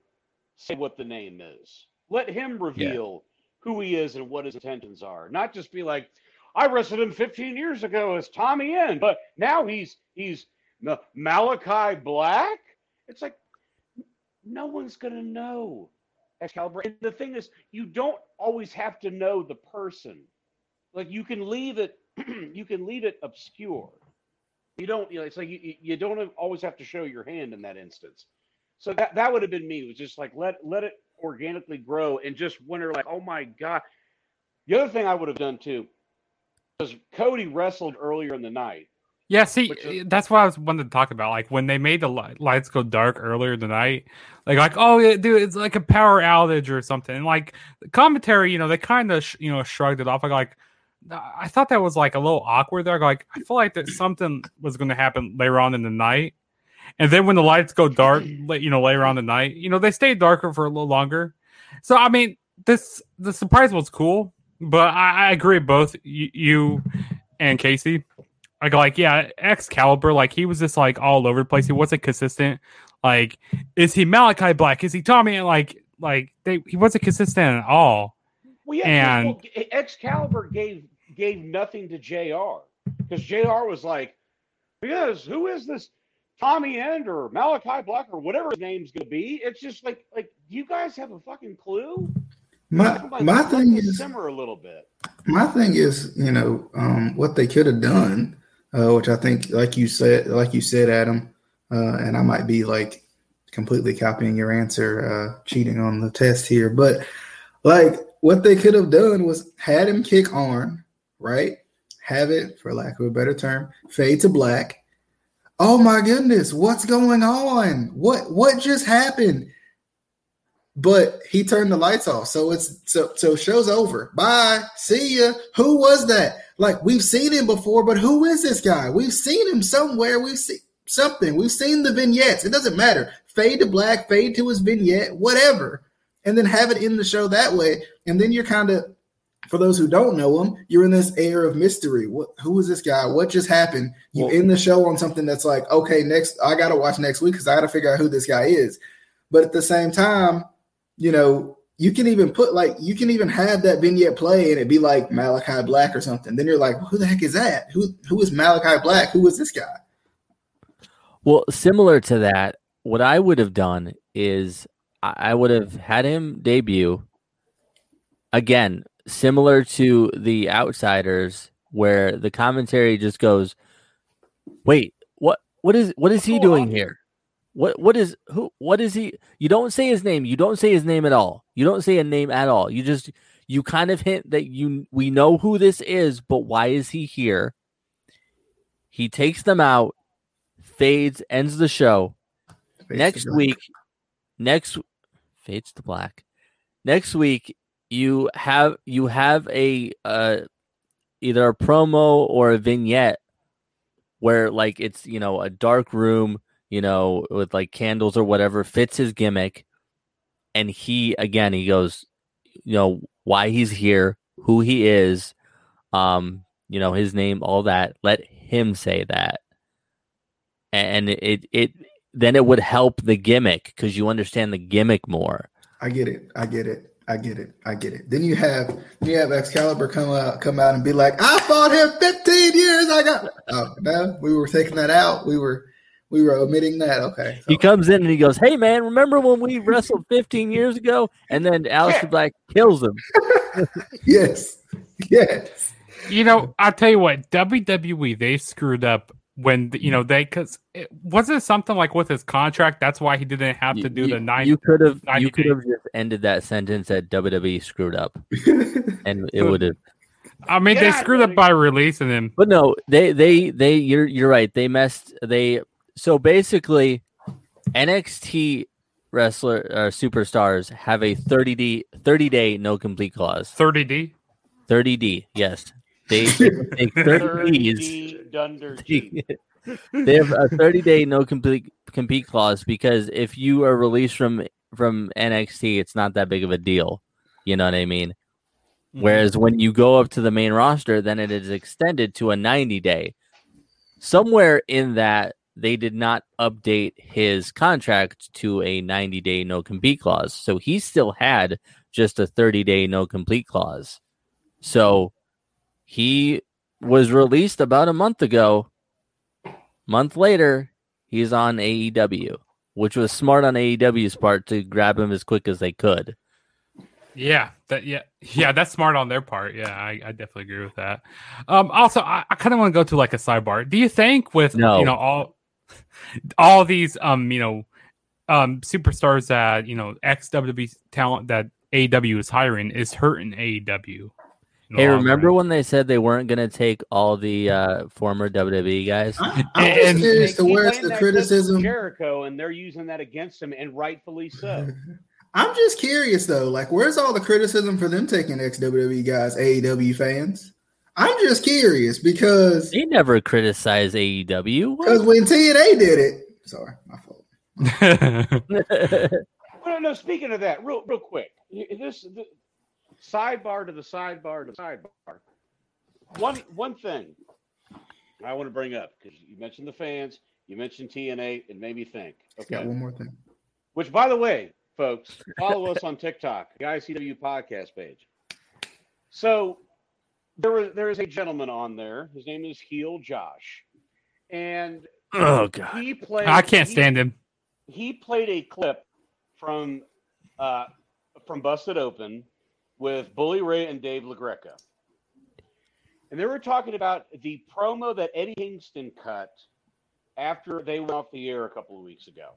say what the name is. Let him reveal who he is and what his intentions are. Not just be like, I wrestled him 15 years ago as Tommy End, but now he's he's Malachi Black. It's like no one's gonna know Excalibur. And the thing is, you don't always have to know the person. Like you can leave it, you can leave it obscure. You don't, you know, it's like you, you- you don't always have to show your hand in that instance. So that that would have been me. It was just like let let it organically grow and just wonder like, oh my god. The other thing I would have done too was Cody wrestled earlier in the night.
Yeah, see,
is- eh,
that's what I was wanted to talk about. Like when they made the li- lights go dark earlier tonight, like like oh yeah, dude, it's like a power outage or something. And like the commentary, you know, they kind of sh- you know shrugged it off. Like like I thought that was like a little awkward there. Like I feel like that something was going to happen later on in the night, and then when the lights go dark, you know, later on in the night, you know, they stayed darker for a little longer. So I mean, this the surprise was cool, but I, I agree both you, you and Casey. Like, like, yeah, Excalibur, like he was just like all over the place. He wasn't consistent. Like, is he Malachi Black? Is he Tommy? And like, like they, he wasn't consistent at all.
Well, yeah,
And-
well, Excalibur gave gave nothing to Jr. because Jr. was like, because who is this Tommy End or Malachi Black or whatever his name's gonna be? It's just like like do you guys have a fucking clue?
My my thing is
simmer a little bit.
my thing is you know um, what they could have done, uh, which I think like you said like you said Adam, uh, and I might be like completely copying your answer, uh, cheating on the test here, but like what they could have done was had him kick Arn, right? Have it, for lack of a better term, fade to black. Oh my goodness, what's going on? What what just happened? But he turned the lights off, so it's so so show's over. Bye, see ya. Who was that? Like we've seen him before, but who is this guy? We've seen him somewhere. We've seen something. We've seen the vignettes. It doesn't matter. Fade to black, fade to his vignette, whatever, and then have it in the show that way. And then you're kind of, for those who don't know him, you're in this air of mystery. What? Who is this guy? What just happened? You
Well-
end the show on something that's like, okay, next I got to watch next week because I got to figure out who this guy is. But at the same time, you know, you can even put like you can even have that vignette play and it be like Malachi Black or something. Then you're like, who the heck is that? Who who is Malachi Black? Who is this guy?
Well, similar to that, what I would have done is I I would have had him debut again, similar to the Outsiders, where the commentary just goes, "Wait, what? What is? What is he
oh,
doing here? What? What is? Who? What is he? You don't say his name. You don't say his name at all. You don't say a name at all. You just you kind of hint that you we know who this is, but why is he here? He takes them out, fades, ends the show.
Face
next week, next fades to black. Next week, you have you have a uh, either a promo or a vignette where like it's you know a dark room, you know, with like candles or whatever fits his gimmick, and he again he goes, you know, why he's here, who he is, um, you know, his name, all that. Let him say that, and it it then it would help the gimmick because you understand the gimmick more.
I get it. I get it. I get it. I get it. Then you have you have Excalibur come out come out and be like, I fought him 15 years. I got oh no, we were taking that out. We were we were omitting that. Okay.
He comes in and he goes, "Hey man, remember when we wrestled 15 years ago?" And then Aleister Black kills him.
yes. Yes.
You know, I'll tell you what, WWE they screwed up when you know they because it wasn't something like with his contract. That's why he didn't have to do
you,
the nine.
You could have you could have just ended that sentence at WWE screwed up, and it would have.
I mean,
Get
they screwed
buddy.
up by releasing him.
But no, they they they you're you're right. They messed. They so basically NXT wrestler uh, superstars have a 30D 30 day no complete clause.
30D.
30 D. Yes, they take 30 Ds.
G Dunder
they have a 30 day no complete compete clause because if you are released from from NXT, it's not that big of a deal. You know what I mean? Whereas when you go up to the main roster, then it is extended to a 90 day. Somewhere in that, they did not update his contract to a 90 day no compete clause. So he still had just a 30 day no complete clause. So he was released about a month ago. Month later, he's on AEW. which was smart on AEW's part to grab him as quick as they could.
Yeah, that yeah, yeah, that's smart on their part. Yeah, I, I definitely agree with that. Um, also, I, I kind of want to go to like a sidebar. Do you think with
No.
you know all all these um you know um superstars that you know ex WWE talent that AW is hiring is hurting AEW? in the
Hey, remember
run?
when they said they weren't going to take all the uh, former WWE guys?
I, I'm just
And-
curious
They
to
keep
where's
laying
the
that clip with
criticism.
Jericho, and they're using that against him, and rightfully so.
I'm just curious though, like where's all the criticism for them taking ex WWE guys, AEW fans? I'm just curious because
They never criticized AEW.
because when TNA did it, sorry, my fault.
Well, no. Speaking of that, real real quick, y- this the, sidebar to the sidebar to the sidebar. One one thing I want to bring up because you mentioned the fans, you mentioned TNA, it made me think.
Got
Okay,
one more thing.
which by the way, folks, follow us on TikTok, the ICW podcast page. So there was there is a gentleman on there. His name is Heel Josh, and
oh god.
he played.
I can't
he-
stand him.
he played a clip from uh, from Busted Open with Bully Ray and Dave LaGreca. And they were talking about the promo that Eddie Kingston cut after they went off the air a couple of weeks ago.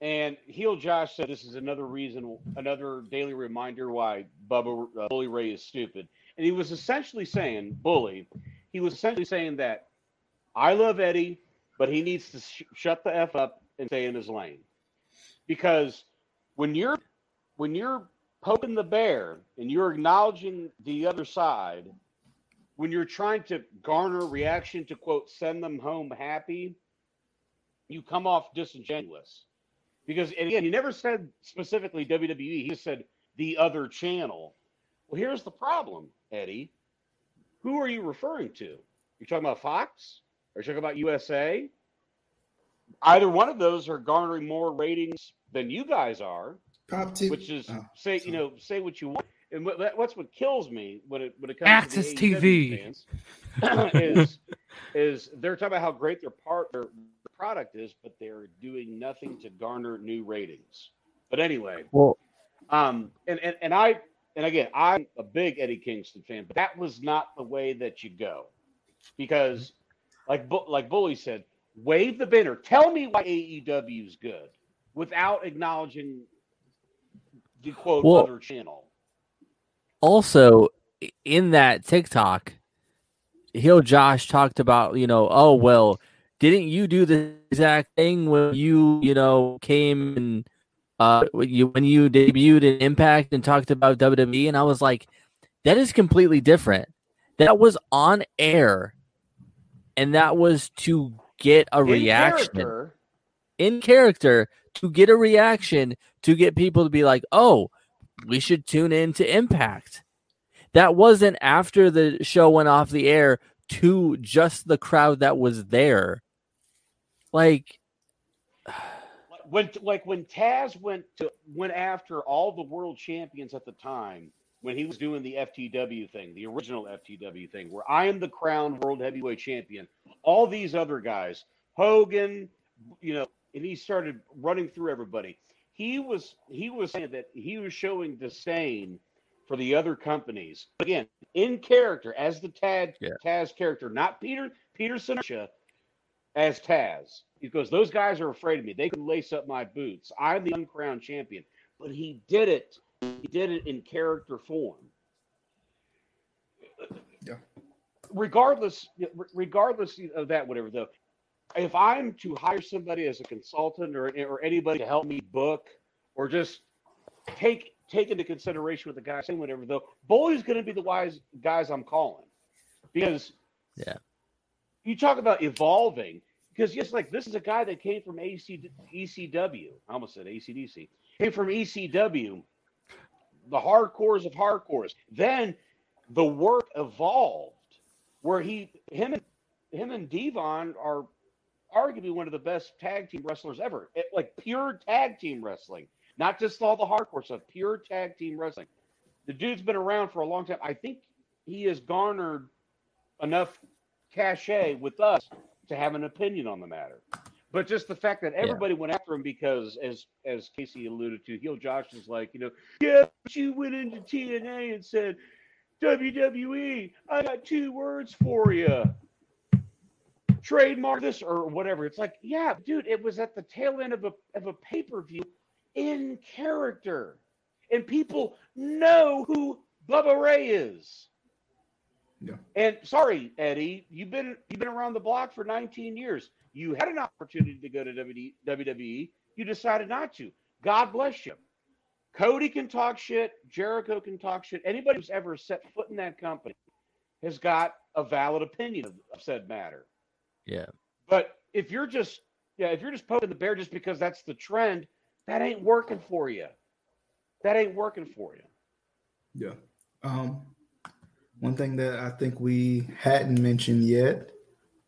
And Heel Josh said this is another reason, another daily reminder why Bubba uh, Bully Ray is stupid. And he was essentially saying, Bully, he was essentially saying that I love Eddie, but he needs to sh- shut the f up and stay in his lane. Because when you're when you're poking the bear and you're acknowledging the other side, when you're trying to garner reaction to quote send them home happy, you come off disingenuous. Because and again, he never said specifically WWE. He said the other channel. Well, here's the problem, Eddie. Who are you referring to? You're talking about Fox? Are you talking about USA? Either one of those are garnering more ratings than you guys are,
Pop two.
which is
Oh,
say
sorry.
you know say what you want. And what, that- what's what kills me when it when it comes
Access
to the AEW fans is is they're talking about how great their part their product is, but they're doing nothing to garner new ratings. But anyway,
Well,
um, and, and and I and again, I'm a big Eddie Kingston fan, but that was not the way that you go, because like like Bully said, wave the banner. Tell me why AEW is good without acknowledging the quote
Well-
other channel.
also in that TikTok, Heel Josh talked about, you know, oh well, didn't you do the exact thing when you, you know, came and uh when you when you debuted in Impact and talked about WWE and I was like, that is completely different. That was on air and that was to get a
In
reaction
character,
in character to get a reaction to get people to be like, oh, we should tune in to Impact. That wasn't after the show went off the air to just the crowd that was there. Like,
when like when Taz went to went after all the world champions at the time when he was doing the FTW thing, the original FTW thing, where I am the crown world heavyweight champion. All these other guys, Hogan, you know, and he started running through everybody. He was he was saying that he was showing disdain for the other companies. Again, in character as the Taz
Yeah.
Taz character, not Peter Peterson as Taz. because those guys are afraid of me. They can lace up my boots. I'm the uncrowned champion. But he did it. He did it in character form.
Yeah.
Regardless, regardless of that, whatever though, if I'm to hire somebody as a consultant or or anybody to help me book or just take take into consideration what the guy's saying, whatever though, Bully's going to be the wise guys I'm calling because
Yeah.
You talk about evolving because just like this is a guy that came from AC, ECW. I almost said ACDC. Came from ECW, the hardcores of hardcores. Then the work evolved where he him and him and D-Von are arguably one of the best tag team wrestlers ever. It- like pure tag team wrestling, not just all the hardcore stuff. Pure tag team wrestling. The dude's been around for a long time. I think he has garnered enough cachet with us to have an opinion on the matter. But just the fact that everybody went after him because, as as Casey alluded to, Heel Josh was like, you know, yeah, but you went into TNA and said, WWE, I got two words for you. Trademark this or whatever. It's like, yeah, dude, it was at the tail end of a of a pay per view in character, and people know who Bubba Ray is.
Yeah.
And sorry, Eddie, you've been you've been around the block for 19 years. You had an opportunity to go to WWE. You decided not to. God bless you. Cody can talk shit. Jericho can talk shit. Anybody who's ever set foot in that company has got a valid opinion of, of said matter.
Yeah.
But if you're just yeah, if you're just poking the bear just because that's the trend, that ain't working for you. That ain't working for you.
Yeah. Um, one thing that I think we hadn't mentioned yet,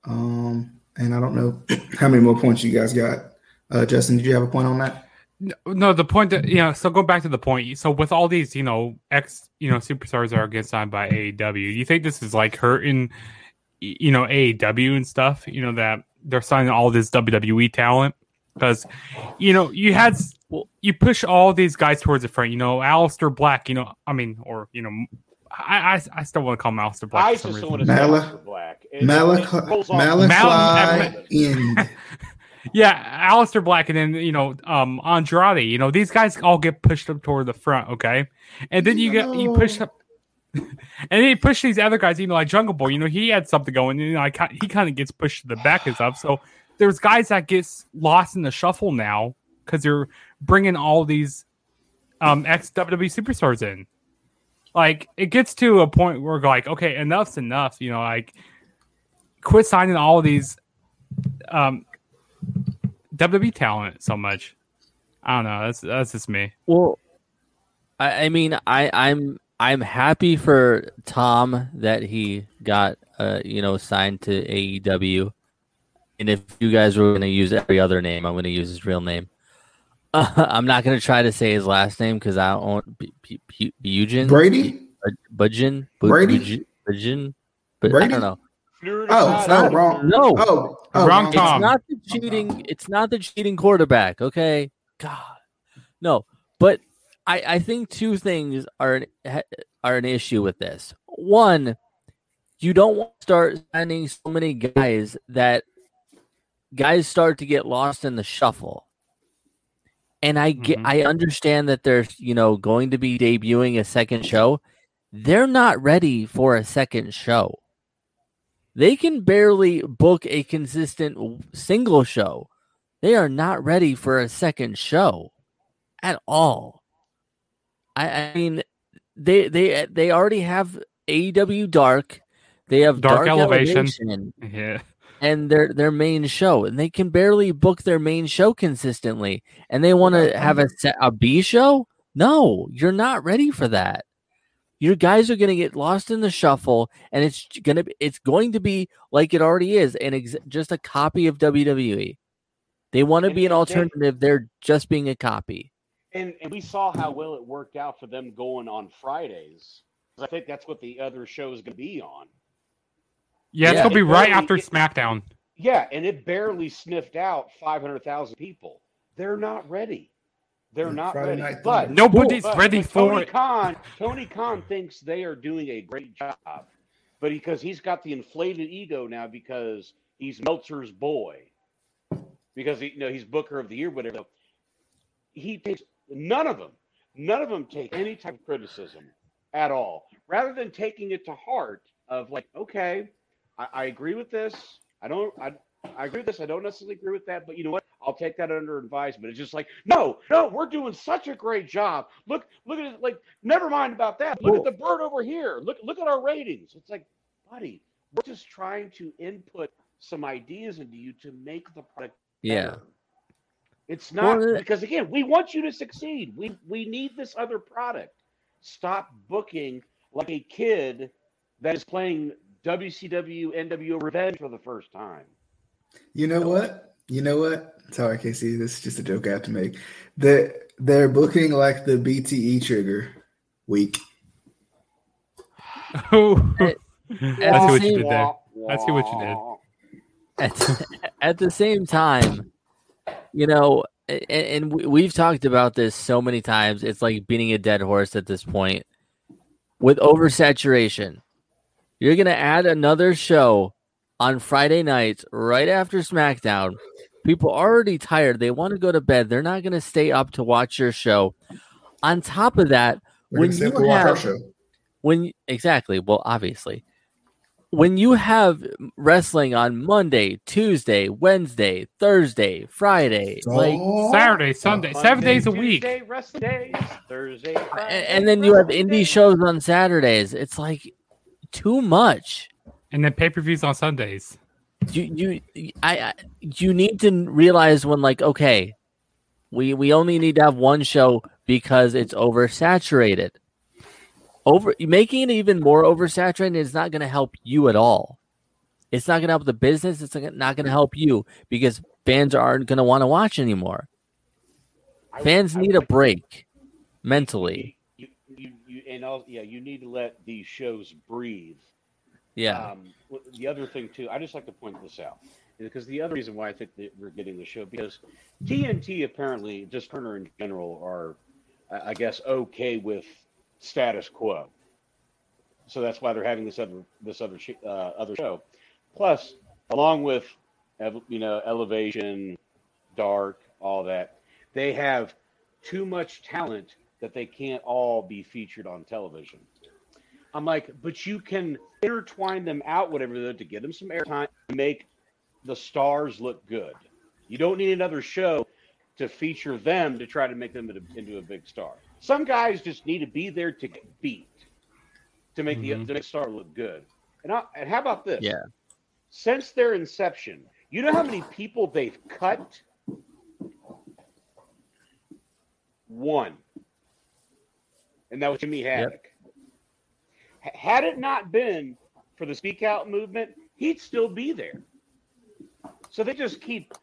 um, and I don't know how many more points you guys got. Uh, Justin, did you have a point on that?
No, the point that you know. So go back to the point. So with all these, you know, ex, you know, superstars are getting signed by AEW, you think this is like hurting, you know, AEW and stuff? You know that they're signing all this WWE talent because, you know, you had you push all these guys towards the front. You know, Aleister Black. You know, I mean, or you know, I I, I still want to call him Aleister Black.
I just
reason.
want to say
Mala-
Black. It- it
Malachi,
rolls off-
Malachi
Mal-
in
Yeah, Aleister Black, and then you know, um, Andrade. You know, these guys all get pushed up toward the front. Okay, and then you get you push up, and then you push these other guys. You know, like Jungle Boy. You know, he had something going. You know, I he kind of gets pushed to the back and stuff. So there's guys that gets lost in the shuffle now because you're bringing all these um ex WWE superstars in. Like it gets to a point where like, okay, enough's enough. You know, like quit signing all these um WWE talent so much. I don't know. That's that's just me.
Well, I, I mean, I, I'm I'm happy for Tom that he got uh you know signed to AEW, and if you guys were going to use every other name, I'm going to use his real name. Uh, I'm not going to try to say his last name because I don't want B- B- B- Bujin
Brady.
Bujin Bu-
Brady?
Bujin Bujin, but I don't know.
Oh, no, wrong.
No,
Oh, oh
Wrong
it's
Tom.
not the cheating. It's not the cheating quarterback. Okay, God, no. But I, I think two things are an, are an issue with this. One, you don't want to start signing so many guys that guys start to get lost in the shuffle. And I get,
Mhm.
I understand that there's, you know, going to be debuting a second show. They're not ready for a second show they can barely book a consistent single show. They are not ready for a second show at all. I, I mean, they they they already have AEW Dark. They have
Dark
Dark,
Elevation.
Elevation
Yeah.
And their their main show, and they can barely book their main show consistently. And they want to have a a B show. No, you're not ready for that. Your guys are going to get lost in the shuffle, and it's going to it's going to be like it already is, and ex- just a copy of WWE. They want to be an alternative. They're just being a copy.
And, and we saw how well it worked out for them going on Fridays. I think that's what the other show is going to be on.
Yeah, it's
Yeah,
gonna be
it
right
barely-
after
it-
SmackDown.
Yeah, and it barely sniffed out 500,000 people. They're not ready. They're
Yeah,
not
Friday
ready.
Night
But
Nobody's
but-
ready
but
for
Tony
it.
Khan, Tony Khan thinks they are doing a great job, but because he's got the inflated ego now because he's Meltzer's boy, because he, you know he's Booker of the Year, whatever. He takes none of them, none of them take any type of criticism at all. Rather than taking it to heart, of like, okay, I, I agree with this. I don't. I, I agree with this. I don't necessarily agree with that, but you know what? I'll take that under advisement. It's just like, no, no, we're doing such a great job. Look, look at it. Like, never mind about that. Look at the bird over here. Look, look at our ratings. It's like, buddy, we're just trying to input some ideas into you to make the product
Yeah.
better. It's not
Well,
because again, we want you to succeed. We we need this other product. Stop booking like a kid that is playing WCW NWO Revenge for the first time.
You know what? You know what? Sorry, Casey. This is just a joke I have to make. They're, they're booking like the BTE trigger week.
Oh,
Hey,
I see what you did there. I see what you did.
At, at the same time, you know, and, and we- we've talked about this so many times. It's like beating a dead horse at this point. With oversaturation, you're going to add another show on Friday nights right after SmackDown. People are already tired. They want to go to bed. They're not going to stay up to watch your show. On top of that,
We're
when you
we watch our
have
show.
when exactly well obviously when you have wrestling on monday tuesday wednesday thursday friday like
Saturday, Sunday, seven
Monday,
days a week.
Tuesday, rest days, Thursday,
and,
Friday,
and then you have indie shows on saturdays it's like too much.
And then pay per views on Sundays.
you you I, I you need to realize when like okay we we only need to have one show because it's oversaturated. Over making it even more oversaturated is not going to help you at all. It's not going to help the business. It's not going to help you because fans aren't going to want to watch anymore. Fans need a break mentally
and also, yeah, you need to let these shows breathe.
yeah
Um, the other thing too, I just like to point this out because the other reason why I think that we're getting the show because TNT apparently, just Turner in general, are I I guess okay with status quo. So that's why they're having this other this other sh- uh, other show. Plus, along with you know Elevation, Dark, all that, they have too much talent that they can't all be featured on television. I'm like, but you can intertwine them out, whatever, though, to get them some airtime, to make the stars look good. You don't need another show to feature them to try to make them into, a big star. Some guys just need to be there to get beat, to make the,
Mhm.
the next star look good. And, I, and how about this?
Yeah.
Since their inception, you know how many people they've cut? One. And that was Jimmy Havoc. H- Had it not been for the Speak Out movement, he'd still be there. So they just keep,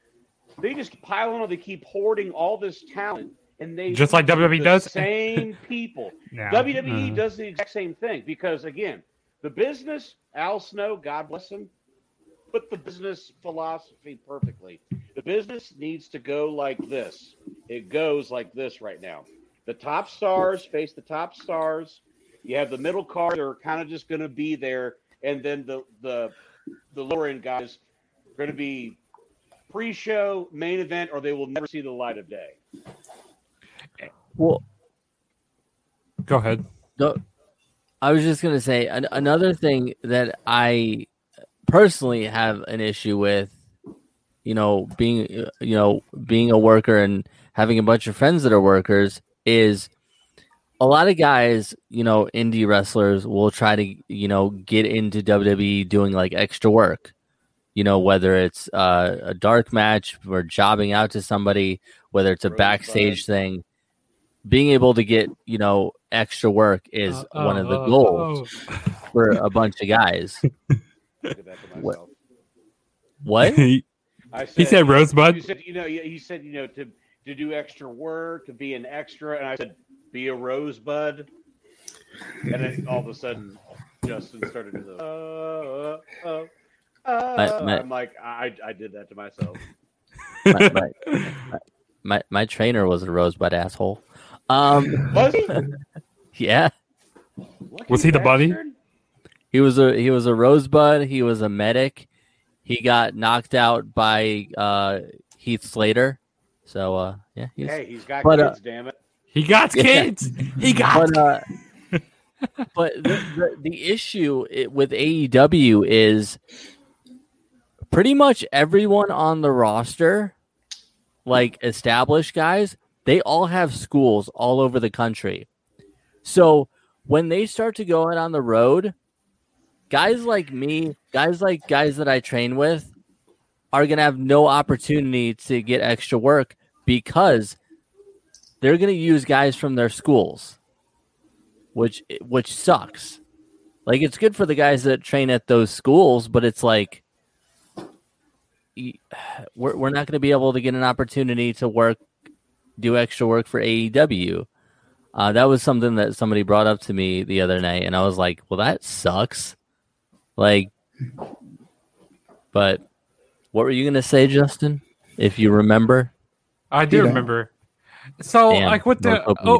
they just keep piling on. They keep hoarding all this talent, and they
Just like WWE
the
does?
Same people.
Yeah.
WWE
Uh,
does the exact same thing because again, the business, Al Snow, God bless him, put the business philosophy perfectly. The business needs to go like this. It goes like this right now. The top stars face the top stars. You have the middle card that are kind of just going to be there, and then the the the lower end guys are going to be pre-show, main event, or they will never see the light of day.
well
Go ahead.
No, I was just gonna say an- another thing that I personally have an issue with, you know, being you know being a worker and having a bunch of friends that are workers is a lot of guys, you know, indie wrestlers will try to you know get into WWE doing like extra work, you know, whether it's uh, a dark match or jobbing out to somebody, whether it's a
Rosebud.
backstage thing. Being able to get you know extra work is
Uh,
one of the
uh,
goals
oh.
for a bunch of guys.
Look at that to
What? What?
he,
I
he said Rosebud.
You said, you know, he said, you know, to to do extra work, to be an extra, and I said, be a rosebud. And then all of a sudden, Justin started to the, uh, uh, uh, uh,
My- my-
I'm like, I, I did that to myself.
my, my, my, my trainer was a rosebud asshole. Um,
Was he?
yeah,
Lucky
Was he the buddy?
he was a he was a rosebud. He was a medic. He got knocked out by uh, Heath Slater. So uh, yeah, he's,
Hey, he's got
But, uh,
kids, damn it.
He got
Yeah.
kids. He got
but uh, but the, the the issue i- with AEW is pretty much everyone on the roster, like established guys, they all have schools all over the country. So when they start to go out on the road, guys like me, guys like guys that I train with, are gonna have no opportunity to get extra work because they're going to use guys from their schools, which which sucks. Like it's good for the guys that train at those schools, but it's like we're we're not going to be able to get an opportunity to work, do extra work for AEW. Uh, that was something that somebody brought up to me the other night, and I was like, "Well, that sucks." Like, but what were you going to say, Justin? if you remember.
I do
You
remember. So
Damn,
like with the oh,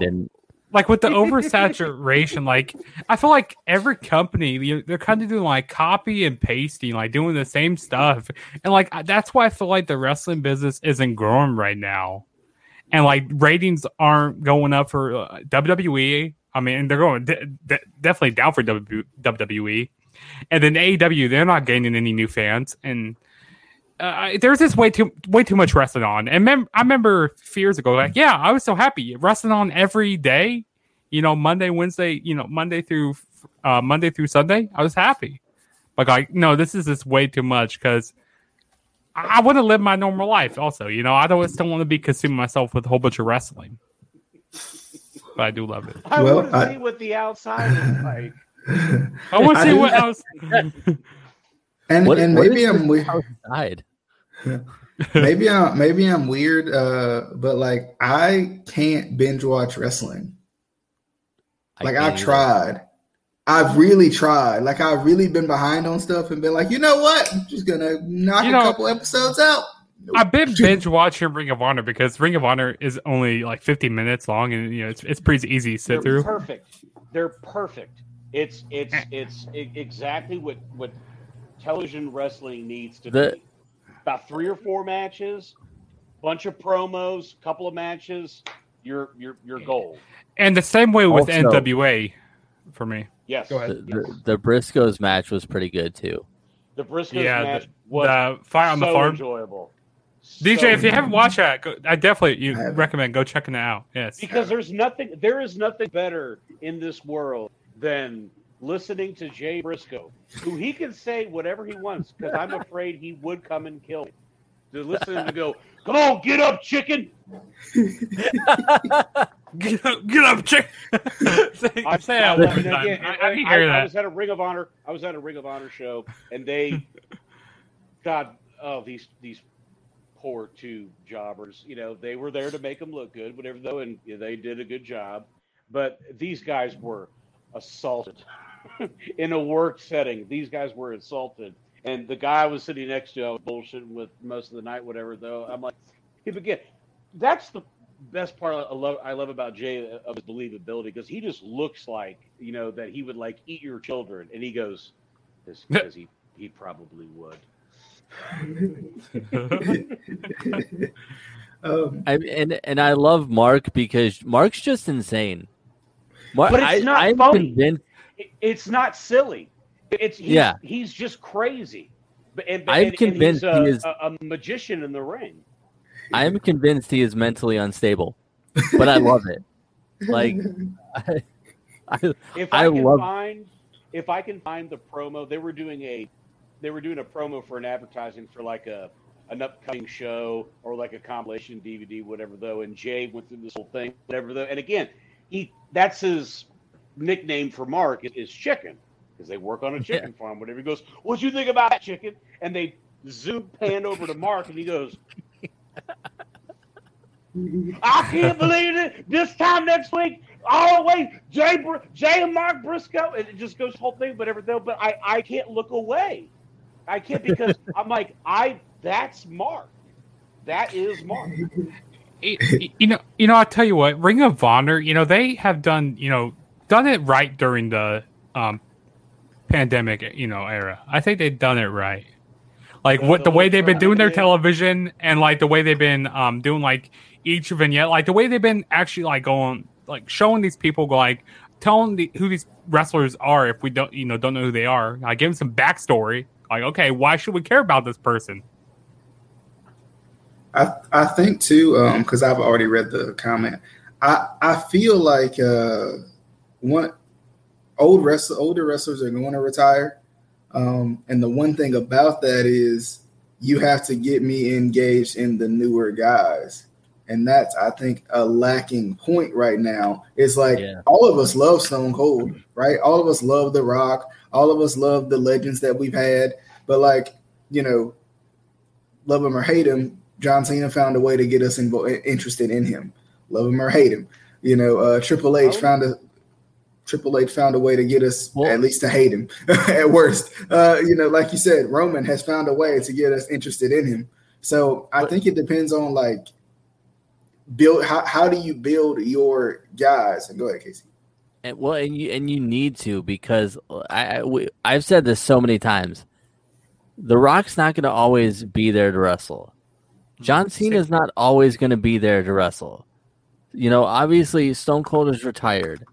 like with the oversaturation, like I feel like every company they're kind of doing like copy and pasting, like doing the same stuff, and like that's why I feel like the wrestling business isn't growing right now, and like ratings aren't going up for uh, WWE. I mean, they're going de- de- definitely down for w- WWE, and then AEW they're not gaining any new fans, and uh, there's just way too way too much wrestling on. And mem- I remember a few years ago, like, yeah, I was so happy wrestling on every day. You know, Monday, Wednesday, you know, Monday through uh, Monday through Sunday. I was happy. But like, no, this is just way too much because I, I want to live my normal life. Also, you know, I don't still want to be consuming myself with a whole bunch of wrestling. But I do love it.
I
Well,
want to
I-
see what the outside is like.
I want to see what else.
And
What-
and
what
maybe I'm
this
weird.
outside?
maybe I'm maybe I'm weird. Uh, but like I can't binge watch wrestling. Like
can't
I've tried. I've really tried. Like I've really been behind on stuff and been like, you know what? I'm just gonna knock
You
a couple episodes out.
I've been binge watching Ring of Honor because Ring of Honor is only like 50 minutes long, and you know it's it's pretty easy to sit
They're
through.
perfect. They're perfect. It's it's it's exactly what what television wrestling needs to
The-
be. About three or four matches, bunch of promos, couple of matches. You're you're you're gold.
And the same way with
Also-
NWA for me.
Yes.
Go ahead.
The,
Yes.
the, the Briscoes match was pretty good too.
The Briscoes
Yeah,
match
the,
was
the fight on the
so
farm.
enjoyable.
DJ,
So
if you haven't watched that, go, I definitely you
I
recommend go checking it out. Yes,
because there's nothing there is nothing better in this world than listening to Jay Briscoe, who he can say whatever he wants because I'm afraid he would come and kill me. To listen to him go, come on, get up, chicken.
get up, get up, chick. say,
I
say that
I- again,
I, I
I,
hear
I was at a Ring of Honor. I was at a Ring of Honor show, and they, God, oh these these poor two jobbers. You know, they were there to make them look good, whatever though, and they did a good job. But these guys were assaulted in a work setting. These guys were insulted. and the guy I was sitting next to, I was bullshitting with most of the night, whatever. Though I'm like, he again, that's the best part I love I love about Jay of his believability because he just looks like you know that he would like eat your children, and he goes, because he he probably would.
Um,
I and and I love Mark because Mark's just insane. Mark,
But it's
I,
not
I'm
funny.
convinced.
It- It's not silly. It's he's,
Yeah.
He's just crazy. And,
I'm
and,
convinced
and
he
he's
is-
a, a, a magician in the ring.
I'm convinced he is mentally unstable, but I love it. Like, I, I,
If
I
I, can
love-
find, if I can find the promo, they were doing a, they were doing a promo for an advertising for like a an upcoming show or like a compilation DVD, whatever though. And Jay went through this whole thing, whatever though. And again, he that's his nickname for Mark is, is Chicken because they work on a chicken farm. Whatever he goes, what you think about that chicken? And they zoom pan over to Mark, and he goes. I can't believe it. This time next week, all the way, Jay, Br- Jay and Mark Briscoe, and it just goes whole thing, whatever. Though, but I, I can't look away. I can't because I'm like, I that's Mark. That is Mark.
You know, you know, I'll tell you what, Ring of Honor, you know, they have done, you know, done it right during the um pandemic, you know, era. I think they've done it right. Like what the
the
way they've been doing their television and like the way they've been um doing like each vignette, like the way they've been actually like going like showing these people like telling the, who these wrestlers are if we don't you know don't know who they are. Like give them some backstory. Like, okay, why should we care about this person?
I I think too, um, because I've already read the comment. I I feel like uh, one old wrestler, older wrestlers are going to retire, um, and the one thing about that is you have to get me engaged in the newer guys, and that's I think a lacking point right now. It's like
Yeah.
all of us love Stone Cold, right? All of us love The Rock. All of us love the legends that we've had, but like you know, love him or hate him, John Cena found a way to get us invo- interested in him. Love him or hate him, you know. Uh, Triple H
Oh.
found a Triple H found a way to get us
Well-
at least to hate him at worst. Uh, you know, like you said, Roman has found a way to get us interested in him. So I think it depends on like build how, how do you build your guys? And go ahead, Casey.
And well, and you and you need to because I, I we, I've said this so many times. The Rock's not going to always be there to wrestle. John Cena's not always going to be there to wrestle. You know, obviously Stone Cold is retired.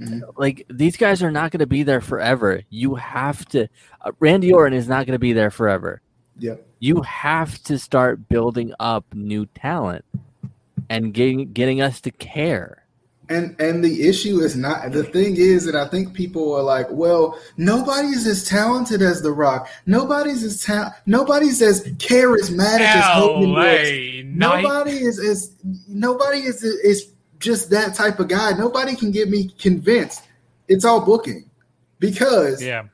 Mhm.
Like these guys are not going to be there forever. You have to. Uh, Randy Orton is not going to be there forever.
Yep.
You have to start building up new talent and getting getting us to care.
And and the issue is not the thing is that I think people are like, well, nobody's as talented as The Rock. Nobody's as ta- nobody's as charismatic as Hogan was.
LA Knight.
Nobody is is nobody is is just that type of guy. Nobody can get me convinced. It's all booking because
Yeah.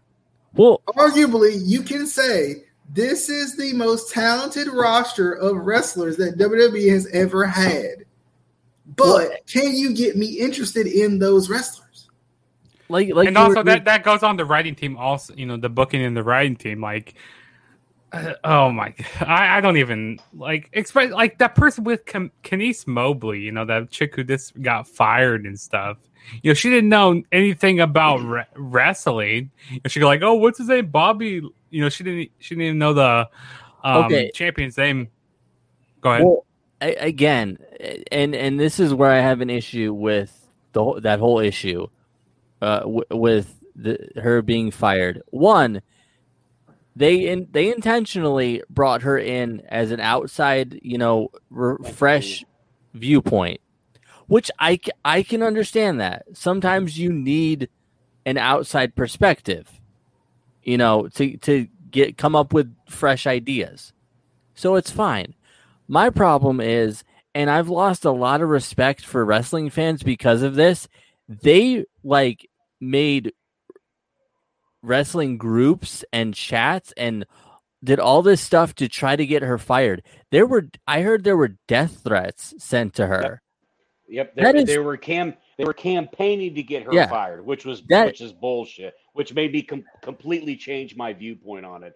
Well,
arguably you can say this is the most talented roster of wrestlers that WWE has ever had. But
Well-
can you get me interested in those wrestlers?
like like
and
you were-
also that that goes on the writing team also you know the booking and the writing team like uh, oh my I, I don't even like express like that person with Ken- Kenice Mobley you know that chick who just got fired and stuff. You know she didn't know anything about re- wrestling. And she go like oh what's his name? Bobby you know she didn't she didn't even know the um,
Okay.
champion's name. Go ahead.
Well, a- again, and and this is where I have an issue with the whole- that whole issue uh, w- with the, her being fired. One, they in, they intentionally brought her in as an outside, you know, re- fresh viewpoint, which I I can understand that. Sometimes you need an outside perspective, you know, to to get come up with fresh ideas. So it's fine. My problem is, and I've lost a lot of respect for wrestling fans because of this. They like made wrestling groups and chats and did all this stuff to try to get her fired. There were, I heard there were death threats sent to her.
Yep,
That
they,
is-
they were cam they were campaigning to get her
Yeah.
fired, which was
That-
which is bullshit. Which made me com- completely change my viewpoint on it.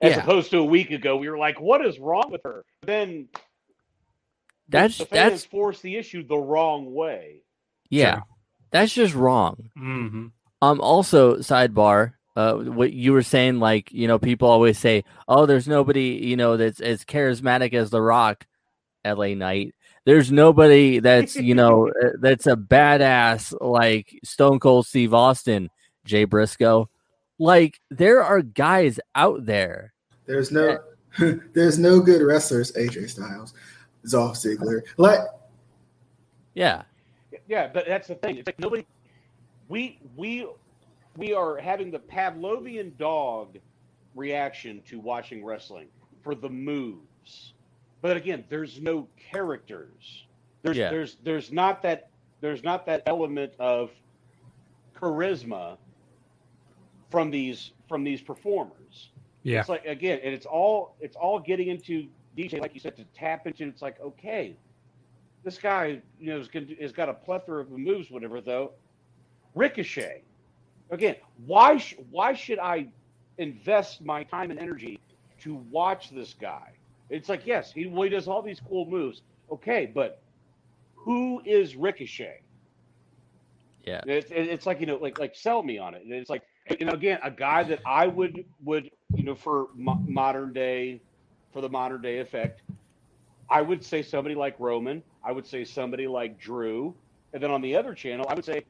As
Yeah.
opposed to a week ago, we were like, "What is wrong with her?" Then
That's
the fans
that's
forced the issue the wrong way.
yeah,
Sure.
that's just wrong.
hmm
Um. Also, sidebar. Uh, what you were saying, like you know, people always say, "Oh, there's nobody you know that's as charismatic as The Rock." L.A. Knight. There's nobody that's you know uh, that's a badass like Stone Cold Steve Austin, Jay Briscoe. Like there are guys out there.
There's no there's no good wrestlers, AJ Styles, Dolph Ziggler. Like
Yeah,
Yeah, but that's the thing. It's like nobody. We we we are having the Pavlovian dog reaction to watching wrestling for the moves, but again, there's no characters. There's
Yeah.
there's there's not that there's not that element of charisma from these from these performers.
yeah
It's like again, and it's all it's all getting into DJ, like you said, to tap into. It's like okay, this guy, you know, is gonna, has got a plethora of moves, whatever. Though, Ricochet, again, why sh- why should I invest my time and energy to watch this guy? It's like yes, he, well, he does all these cool moves. Okay, but who is Ricochet?
yeah.
It's, it's like you know, like like sell me on it. It's like you know, again, a guy that I would would you know for mo- modern day, for the modern day effect, I would say somebody like Roman. I would say somebody like Drew, and then on the other channel, I would say,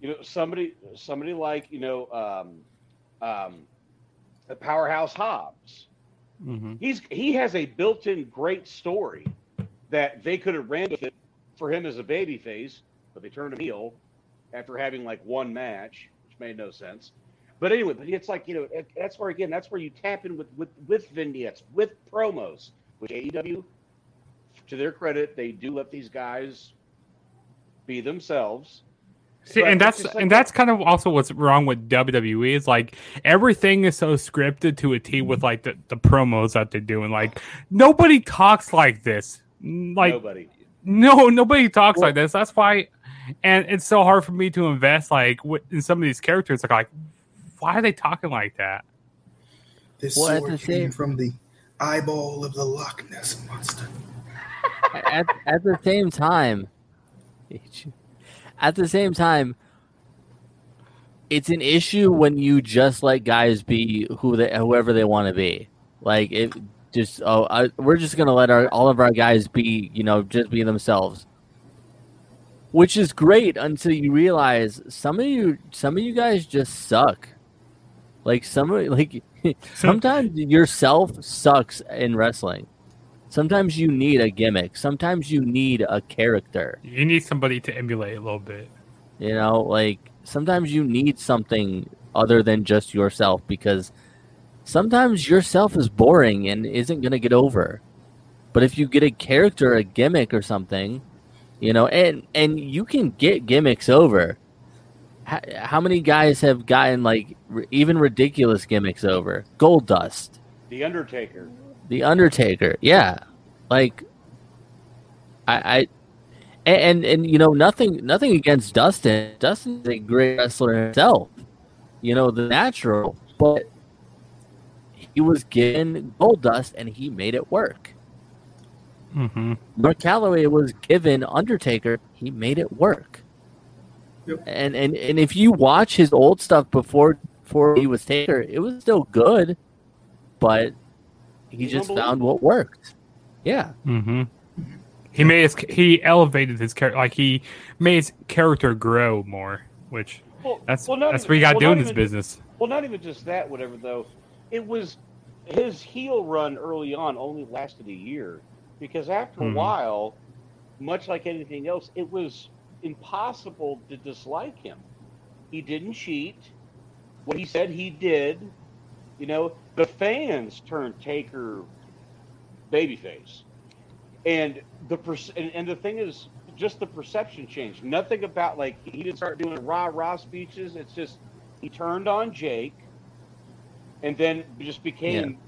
you know, somebody somebody like you know, um, um, the powerhouse Hobbs.
hmm
He's he has a built-in great story that they could have ran with it for him as a baby face, but they turned him heel after having like one match, which made no sense. But anyway, but it's like you know that's where again that's where you tap in with with with vignettes, with promos, which AEW, to their credit, they do let these guys be themselves.
See,
But
and that's
like-
and that's kind of also what's wrong with WWE is like everything is so scripted to a T with like the, the promos that they're doing. Like nobody talks like this. Mm, Like
Nobody.
no, nobody talks
Well-
like this. That's why, and it's so hard for me to invest like wi- in some of these characters. Like, like why are they talking like that?
this
Well,
sword came
same-
from the eyeball of the Loch Ness monster.
at, at the same time, at the same time, it's an issue when you just let guys be who they whoever they want to be. Like it just oh I, we're just gonna let our all of our guys be you know just be themselves, which is great until you realize some of you some of you guys just suck. Like some of like sometimes yourself sucks in wrestling. Sometimes you need a gimmick. Sometimes you need a character.
You need somebody to emulate a little bit.
You know, like sometimes you need something other than just yourself because sometimes yourself is boring and isn't going to get over. But if you get a character, a gimmick or something, you know, and and you can get gimmicks over. How, how many guys have gotten like r- even ridiculous gimmicks over? Goldust,
The Undertaker.
The Undertaker, yeah, like I, I and, and and you know nothing nothing against Dustin. Dustin's a great wrestler himself, you know the natural, but he was given Goldust and he made it work.
Mm-hmm.
Mark Calaway was given Undertaker, he made it work.
Yep.
And and and if you watch his old stuff before before he was Taker, it was still good, but he
He's
just found what worked. Yeah.
Mm-hmm. He made his he elevated his character like he made his character grow more, which
Well,
that's
well,
that's
even-
what you got to
well,
do in
not
this
even-
business.
Well, not even just that, whatever though. It was his heel run early on only lasted a year because after
Mhm.
a while, much like anything else, it was impossible to dislike him. He didn't cheat. What he said he did. You know, the fans turned Taker babyface, and the pers- and, and the thing is, just the perception changed. Nothing about like he didn't start doing rah rah speeches. It's just he turned on Jake, and then just became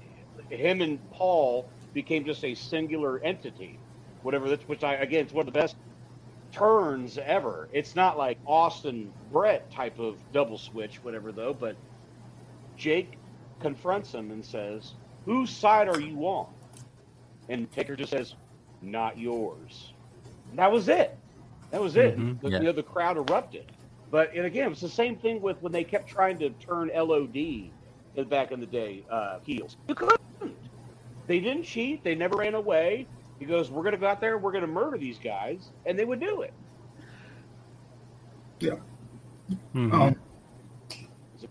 him and Paul became just a singular entity. Whatever that's which I again it's one of the best turns ever. It's not like Austin Brett type of double switch, whatever though, but Jake confronts him and says, Whose side are you on? And Taker just says, Not yours. And that was it. That was it.
Mhm.
The,
Yeah.
You know, the crowd erupted. But and again, it's the same thing with when they kept trying to turn LOD back in the day uh, heels. You couldn't. They didn't cheat. They never ran away. He goes, "We're going to go out there. We're going to murder these guys," and they would do it.
Mhm.
Um,
So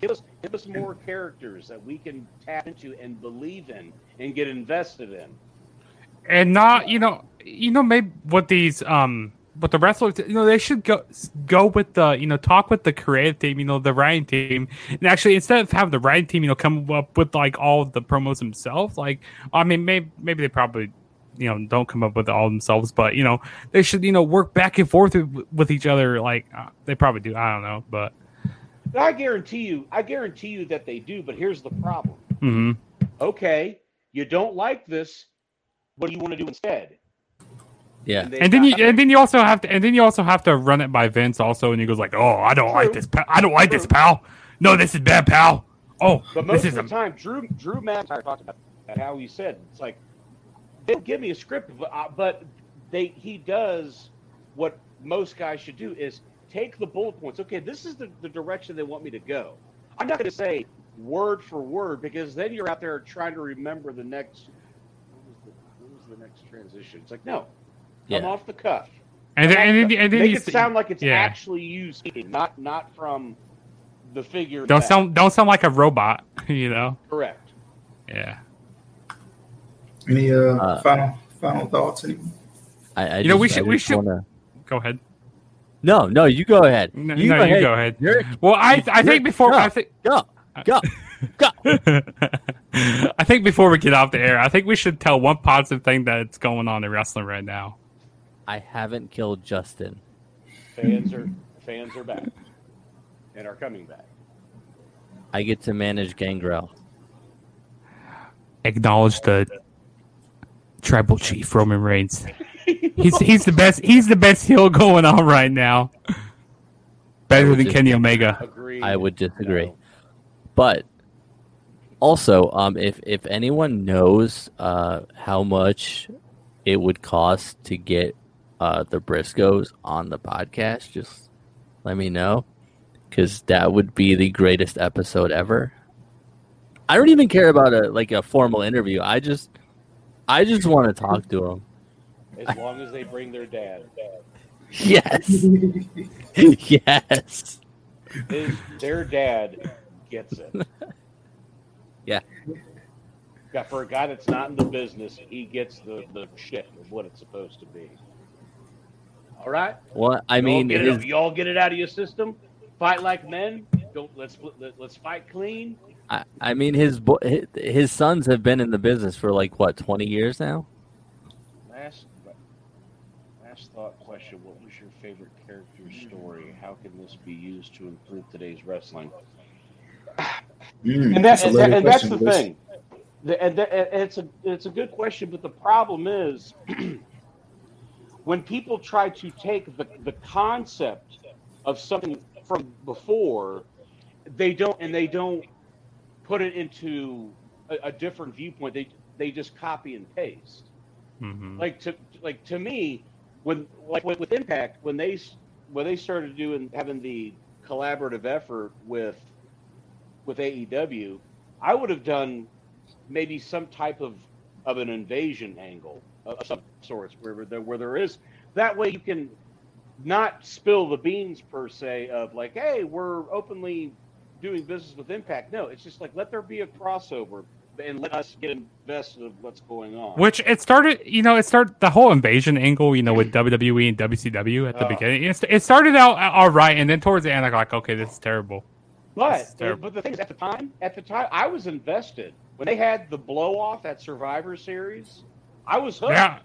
give us give us more characters that we can tap into and believe in and get invested in.
and not you know you know maybe what these um what the wrestlers you know they should go go with the you know talk with the creative team you know the writing team and actually instead of having the writing team you know come up with like all the promos themselves like i mean maybe maybe they probably you know don't come up with it all themselves but you know they should you know work back and forth with, with each other like uh, they probably do i don't know but
But I guarantee you, I guarantee you that they do. But here's the problem.
mhm.
Okay, you don't like this. What do you want to do instead?
Yeah.
they
and then you and then you also have to and then you also have to run it by Vince also and he goes like oh I don't like this pal. I don't like this pal no this is bad pal oh
But
this
most
is
of
a
the time, Drew Drew McIntyre talked about that, how he said it's like they'll give me a script, but, uh, but they he does what most guys should do is take the bullet points. Okay, this is the, the direction they want me to go. I'm not going to say word for word because then you're out there trying to remember the next. What was the, what was the next transition? It's like no, come
Yeah.
off the cuff.
and then and then,
the-
and then
make it
s-
sound like it's
yeah.
actually you speaking, not not from the figure.
don't
back.
sound don't sound like a robot you know
correct.
yeah
any uh,
Uh,
final final thoughts? Anyone?
I, I
You know, we should- we should-
wanna-
go ahead
No, no, you go ahead.
no,
you,
no,
go,
you
ahead.
go ahead
You're,
well I I think before
go,
I think
go, go, go.
I think before we get off the air I think we should tell one positive thing that's going on in wrestling right now
I haven't killed Justin.
Fans are fans are back and are coming back.
I get to manage Gangrel.
acknowledge the tribal chief Roman Reigns. He's he's the best. He's the best heel going on right now. Better than Kenny Omega.
Agreed.
I would disagree.
No.
But Also, um, if if anyone knows uh, how much it would cost to get uh, the Briscoes on the podcast, just let me know because that would be the greatest episode ever. I don't even care about a like a formal interview. I just I just want to talk to them.
As long as they bring their dad.
Yes, yes.
His, their dad gets it.
Yeah.
Yeah, for a guy that's not in the business, he gets the, the shit of what it's supposed to be. All right?
Well, I
Y'all
mean,
get
it
it,
is,
y'all get it out of your system. Fight like men. Don't let's let, let's fight clean.
I, I mean, his, bo- his his sons have been in the business for like what twenty years now.
Last last thought question: What was your favorite character story? How can this be used to improve today's wrestling?
Mm,
and, that,
a
and, and that's the
Bruce.
thing. The, and the, and it's a it's a good question, but the problem is when people try to take the, the concept of something from before, they don't and they don't put it into a, a different viewpoint. They they just copy and paste
Mhm.
like to like to me when like with, with impact when they when they started doing having the collaborative effort with with AEW I would have done maybe some type of of an invasion angle of some sorts where there where there is that way you can not spill the beans per se of like hey we're openly doing business with impact. No it's just like let there be a crossover and let us get invested of what's going on
Which it started, you know, it started the whole invasion angle, you know, with WWE and WCW at the
Oh.
beginning. It, it started out uh, all right, and then towards the end, I'm like, okay, this is terrible.
But
terrible.
but the thing is, at the time, at the time, I was invested when they had the blow off at Survivor Series. I was hooked.
Yeah,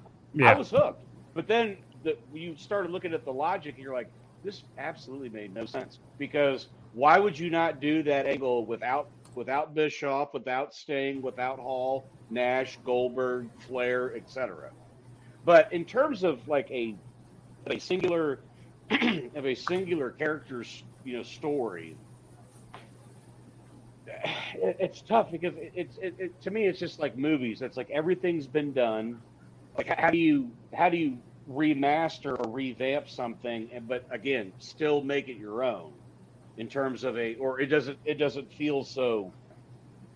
I was hooked. But then the, you started looking at the logic, and you're like, this absolutely made no sense. Because why would you not do that angle without without Bischoff, without Sting, without Hall, Nash, Goldberg, Flair, etc. But in terms of like a a singular of a singular character's you know story, it, it's tough because it, it's it, it, to me it's just like movies. It's like everything's been done. Like how do you how do you remaster or revamp something, and but again still make it your own in terms of a or it doesn't it doesn't feel so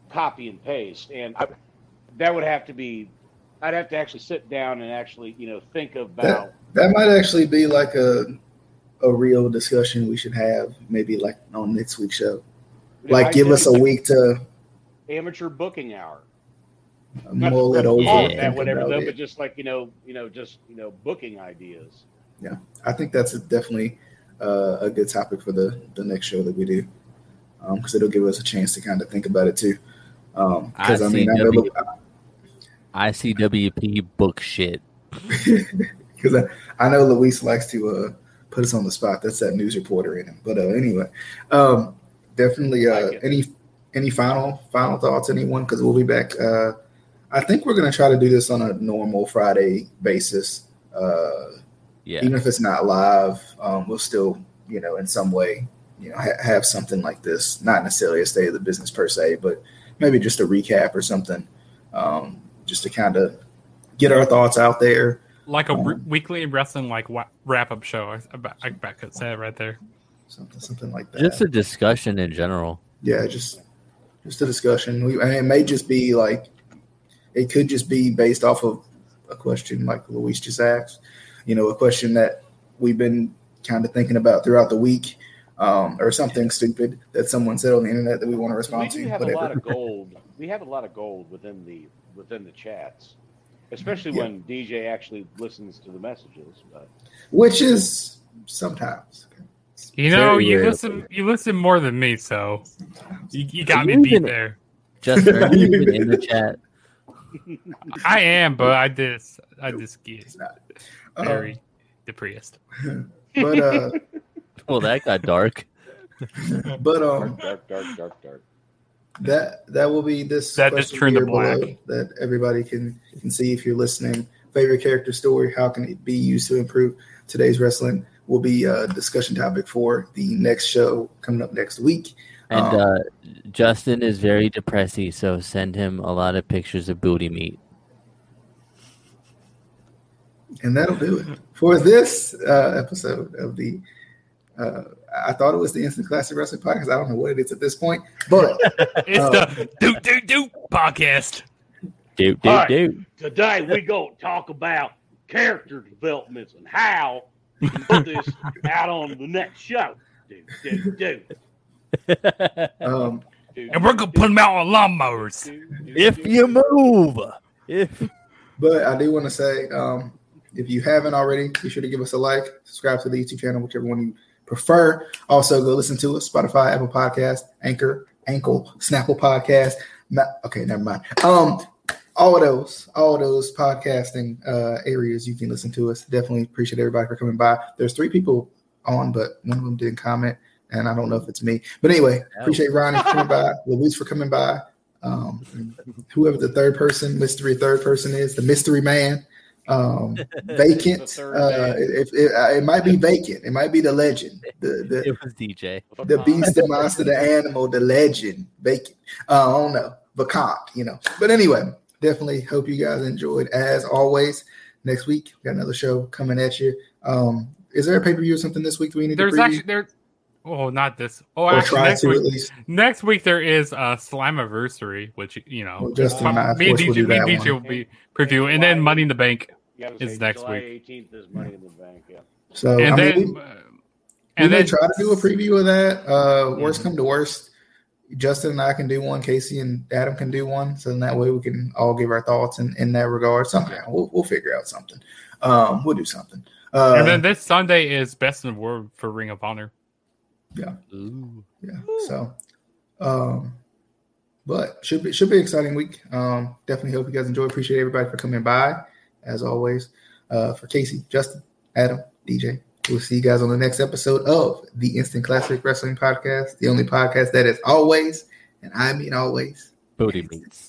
copy and paste. And I, that would have to be I'd have to actually sit down and actually you know think about.
That might actually be like a a real discussion we should have, maybe like on next week's show. Like,
I
give us a week to
amateur booking hour.
mull it over.
that, whatever, though,
it.
but just like you know, you know, just you know, booking ideas.
Yeah i think that's definitely uh, a good topic for the the next show that we do, because it'll give us a chance to kind of think about it too. Because I, mean, I know
ICW. ICWP book shit.
because I, I know Luis likes to uh, put us on the spot. That's that news reporter in him. But uh, anyway, um, definitely. Uh, any any final final thoughts, anyone? Because we'll be back. Uh, I think we're going to try to do this on a normal Friday basis. Uh,
Yeah.
even if it's not live, um, we'll still, you know, in some way, you know, ha- have something like this. Not necessarily a state of the business per se, but maybe just a recap or something, um, just to kind of get our thoughts out there.
Like a re-
Um,
weekly wrestling like wa- wrap up show. I, I, I could say it right there.
Something, something like that.
Just a discussion in general.
yeah, just just a discussion. We, and it may just be like, it could just be based off of a question like Luis just asked. You know, a question that we've been kind of thinking about throughout the week. Um, or something stupid that someone said on the internet that we want to respond
do
to.
have a lot of gold. We have a lot of gold within the within the chats, especially
Yeah.
when DJ actually listens to the messages. But
which is sometimes.
You know,
Very
you
rare.
listen. You listen more than me, so you, you got me beat
even-
there.
Jester, are you even in the chat?
I am, but I just, I just get
It's not. Um,
very depressed.
but uh,
Well, that got dark.
but um,
dark, dark, dark, dark.
that that will be this.
That just
question
turned to
below
black.
That everybody can can see if you're listening. Favorite character story? How can it be used to improve today's wrestling? Will be a discussion topic for the next show coming up next week.
And
Um,
uh, Justin is very depressing, so send him a lot of pictures of booty meat.
And that'll do it for this uh, episode of the. Uh, I thought it was the Instant Classic Wrestling Podcast. I don't know what it is at this point, but
It's
Oh.
the do do do podcast.
Do do
All right.
do.
Today we go talk about character developments and how we can put this out on the next show. Do, do, do,
um,
do,
And we're gonna put them out on lawnmowers.
do, do,
if you move, if
But I do want to say, um, if you haven't already, be sure to give us a like, subscribe to the YouTube channel, whichever one you prefer. Also, go listen to us Spotify, Apple Podcast, Anchor, Ankle, Snapple Podcast. Not, okay, never mind. Um, all of those, all of those podcasting uh, areas, you can listen to us. Definitely appreciate everybody for coming by. There's three people on, but one of them didn't comment, and I don't know if it's me. But anyway, appreciate Ronnie for coming by, Luis for coming by. Um, whoever the third person, mystery third person is, the mystery man. Um, vacant. Uh,
man.
if it, uh, it might be vacant, it might be the legend, the the,
it was DJ.
the beast, the monster, the animal, the legend, vacant. Uh, I don't know, vacant, you know. But anyway, definitely hope you guys enjoyed. As always, next week we got another show coming at you. Um, is there a pay per view or something this week that we need
There's
to preview?
actually there. Oh, not this. Oh,
or
actually,
try
next
to
week.
at least.
Next week there is a Slammiversary, which you know,
Well, Justin and I,
me and
course, will
DJ, me and DJ will be preview, and then Money in the Bank,
Yeah, I was
is
saying
next
July
week.
18th is Money in the Bank. Yeah.
So
and
I
then
mean, we,
uh,
we
and
may
then
try to do a preview of that. Uh, worst
Mhm.
come to worst, Justin and I can do one. Casey and Adam can do one. So in that way, we can all give our thoughts in, in that regard. Somehow we'll, we'll figure out something. Um, we'll do something. Uh,
and then this Sunday is Best in the World for Ring of Honor.
Ooh.
yeah. So, um, but should be should be an exciting week. Um, definitely hope you guys enjoy. Appreciate everybody for coming by, as always. Uh, for Casey, Justin, Adam, DJ. We'll see you guys on the next episode of the Instant Classic Wrestling Podcast, the only podcast that is always, and I mean always,
Booty meats.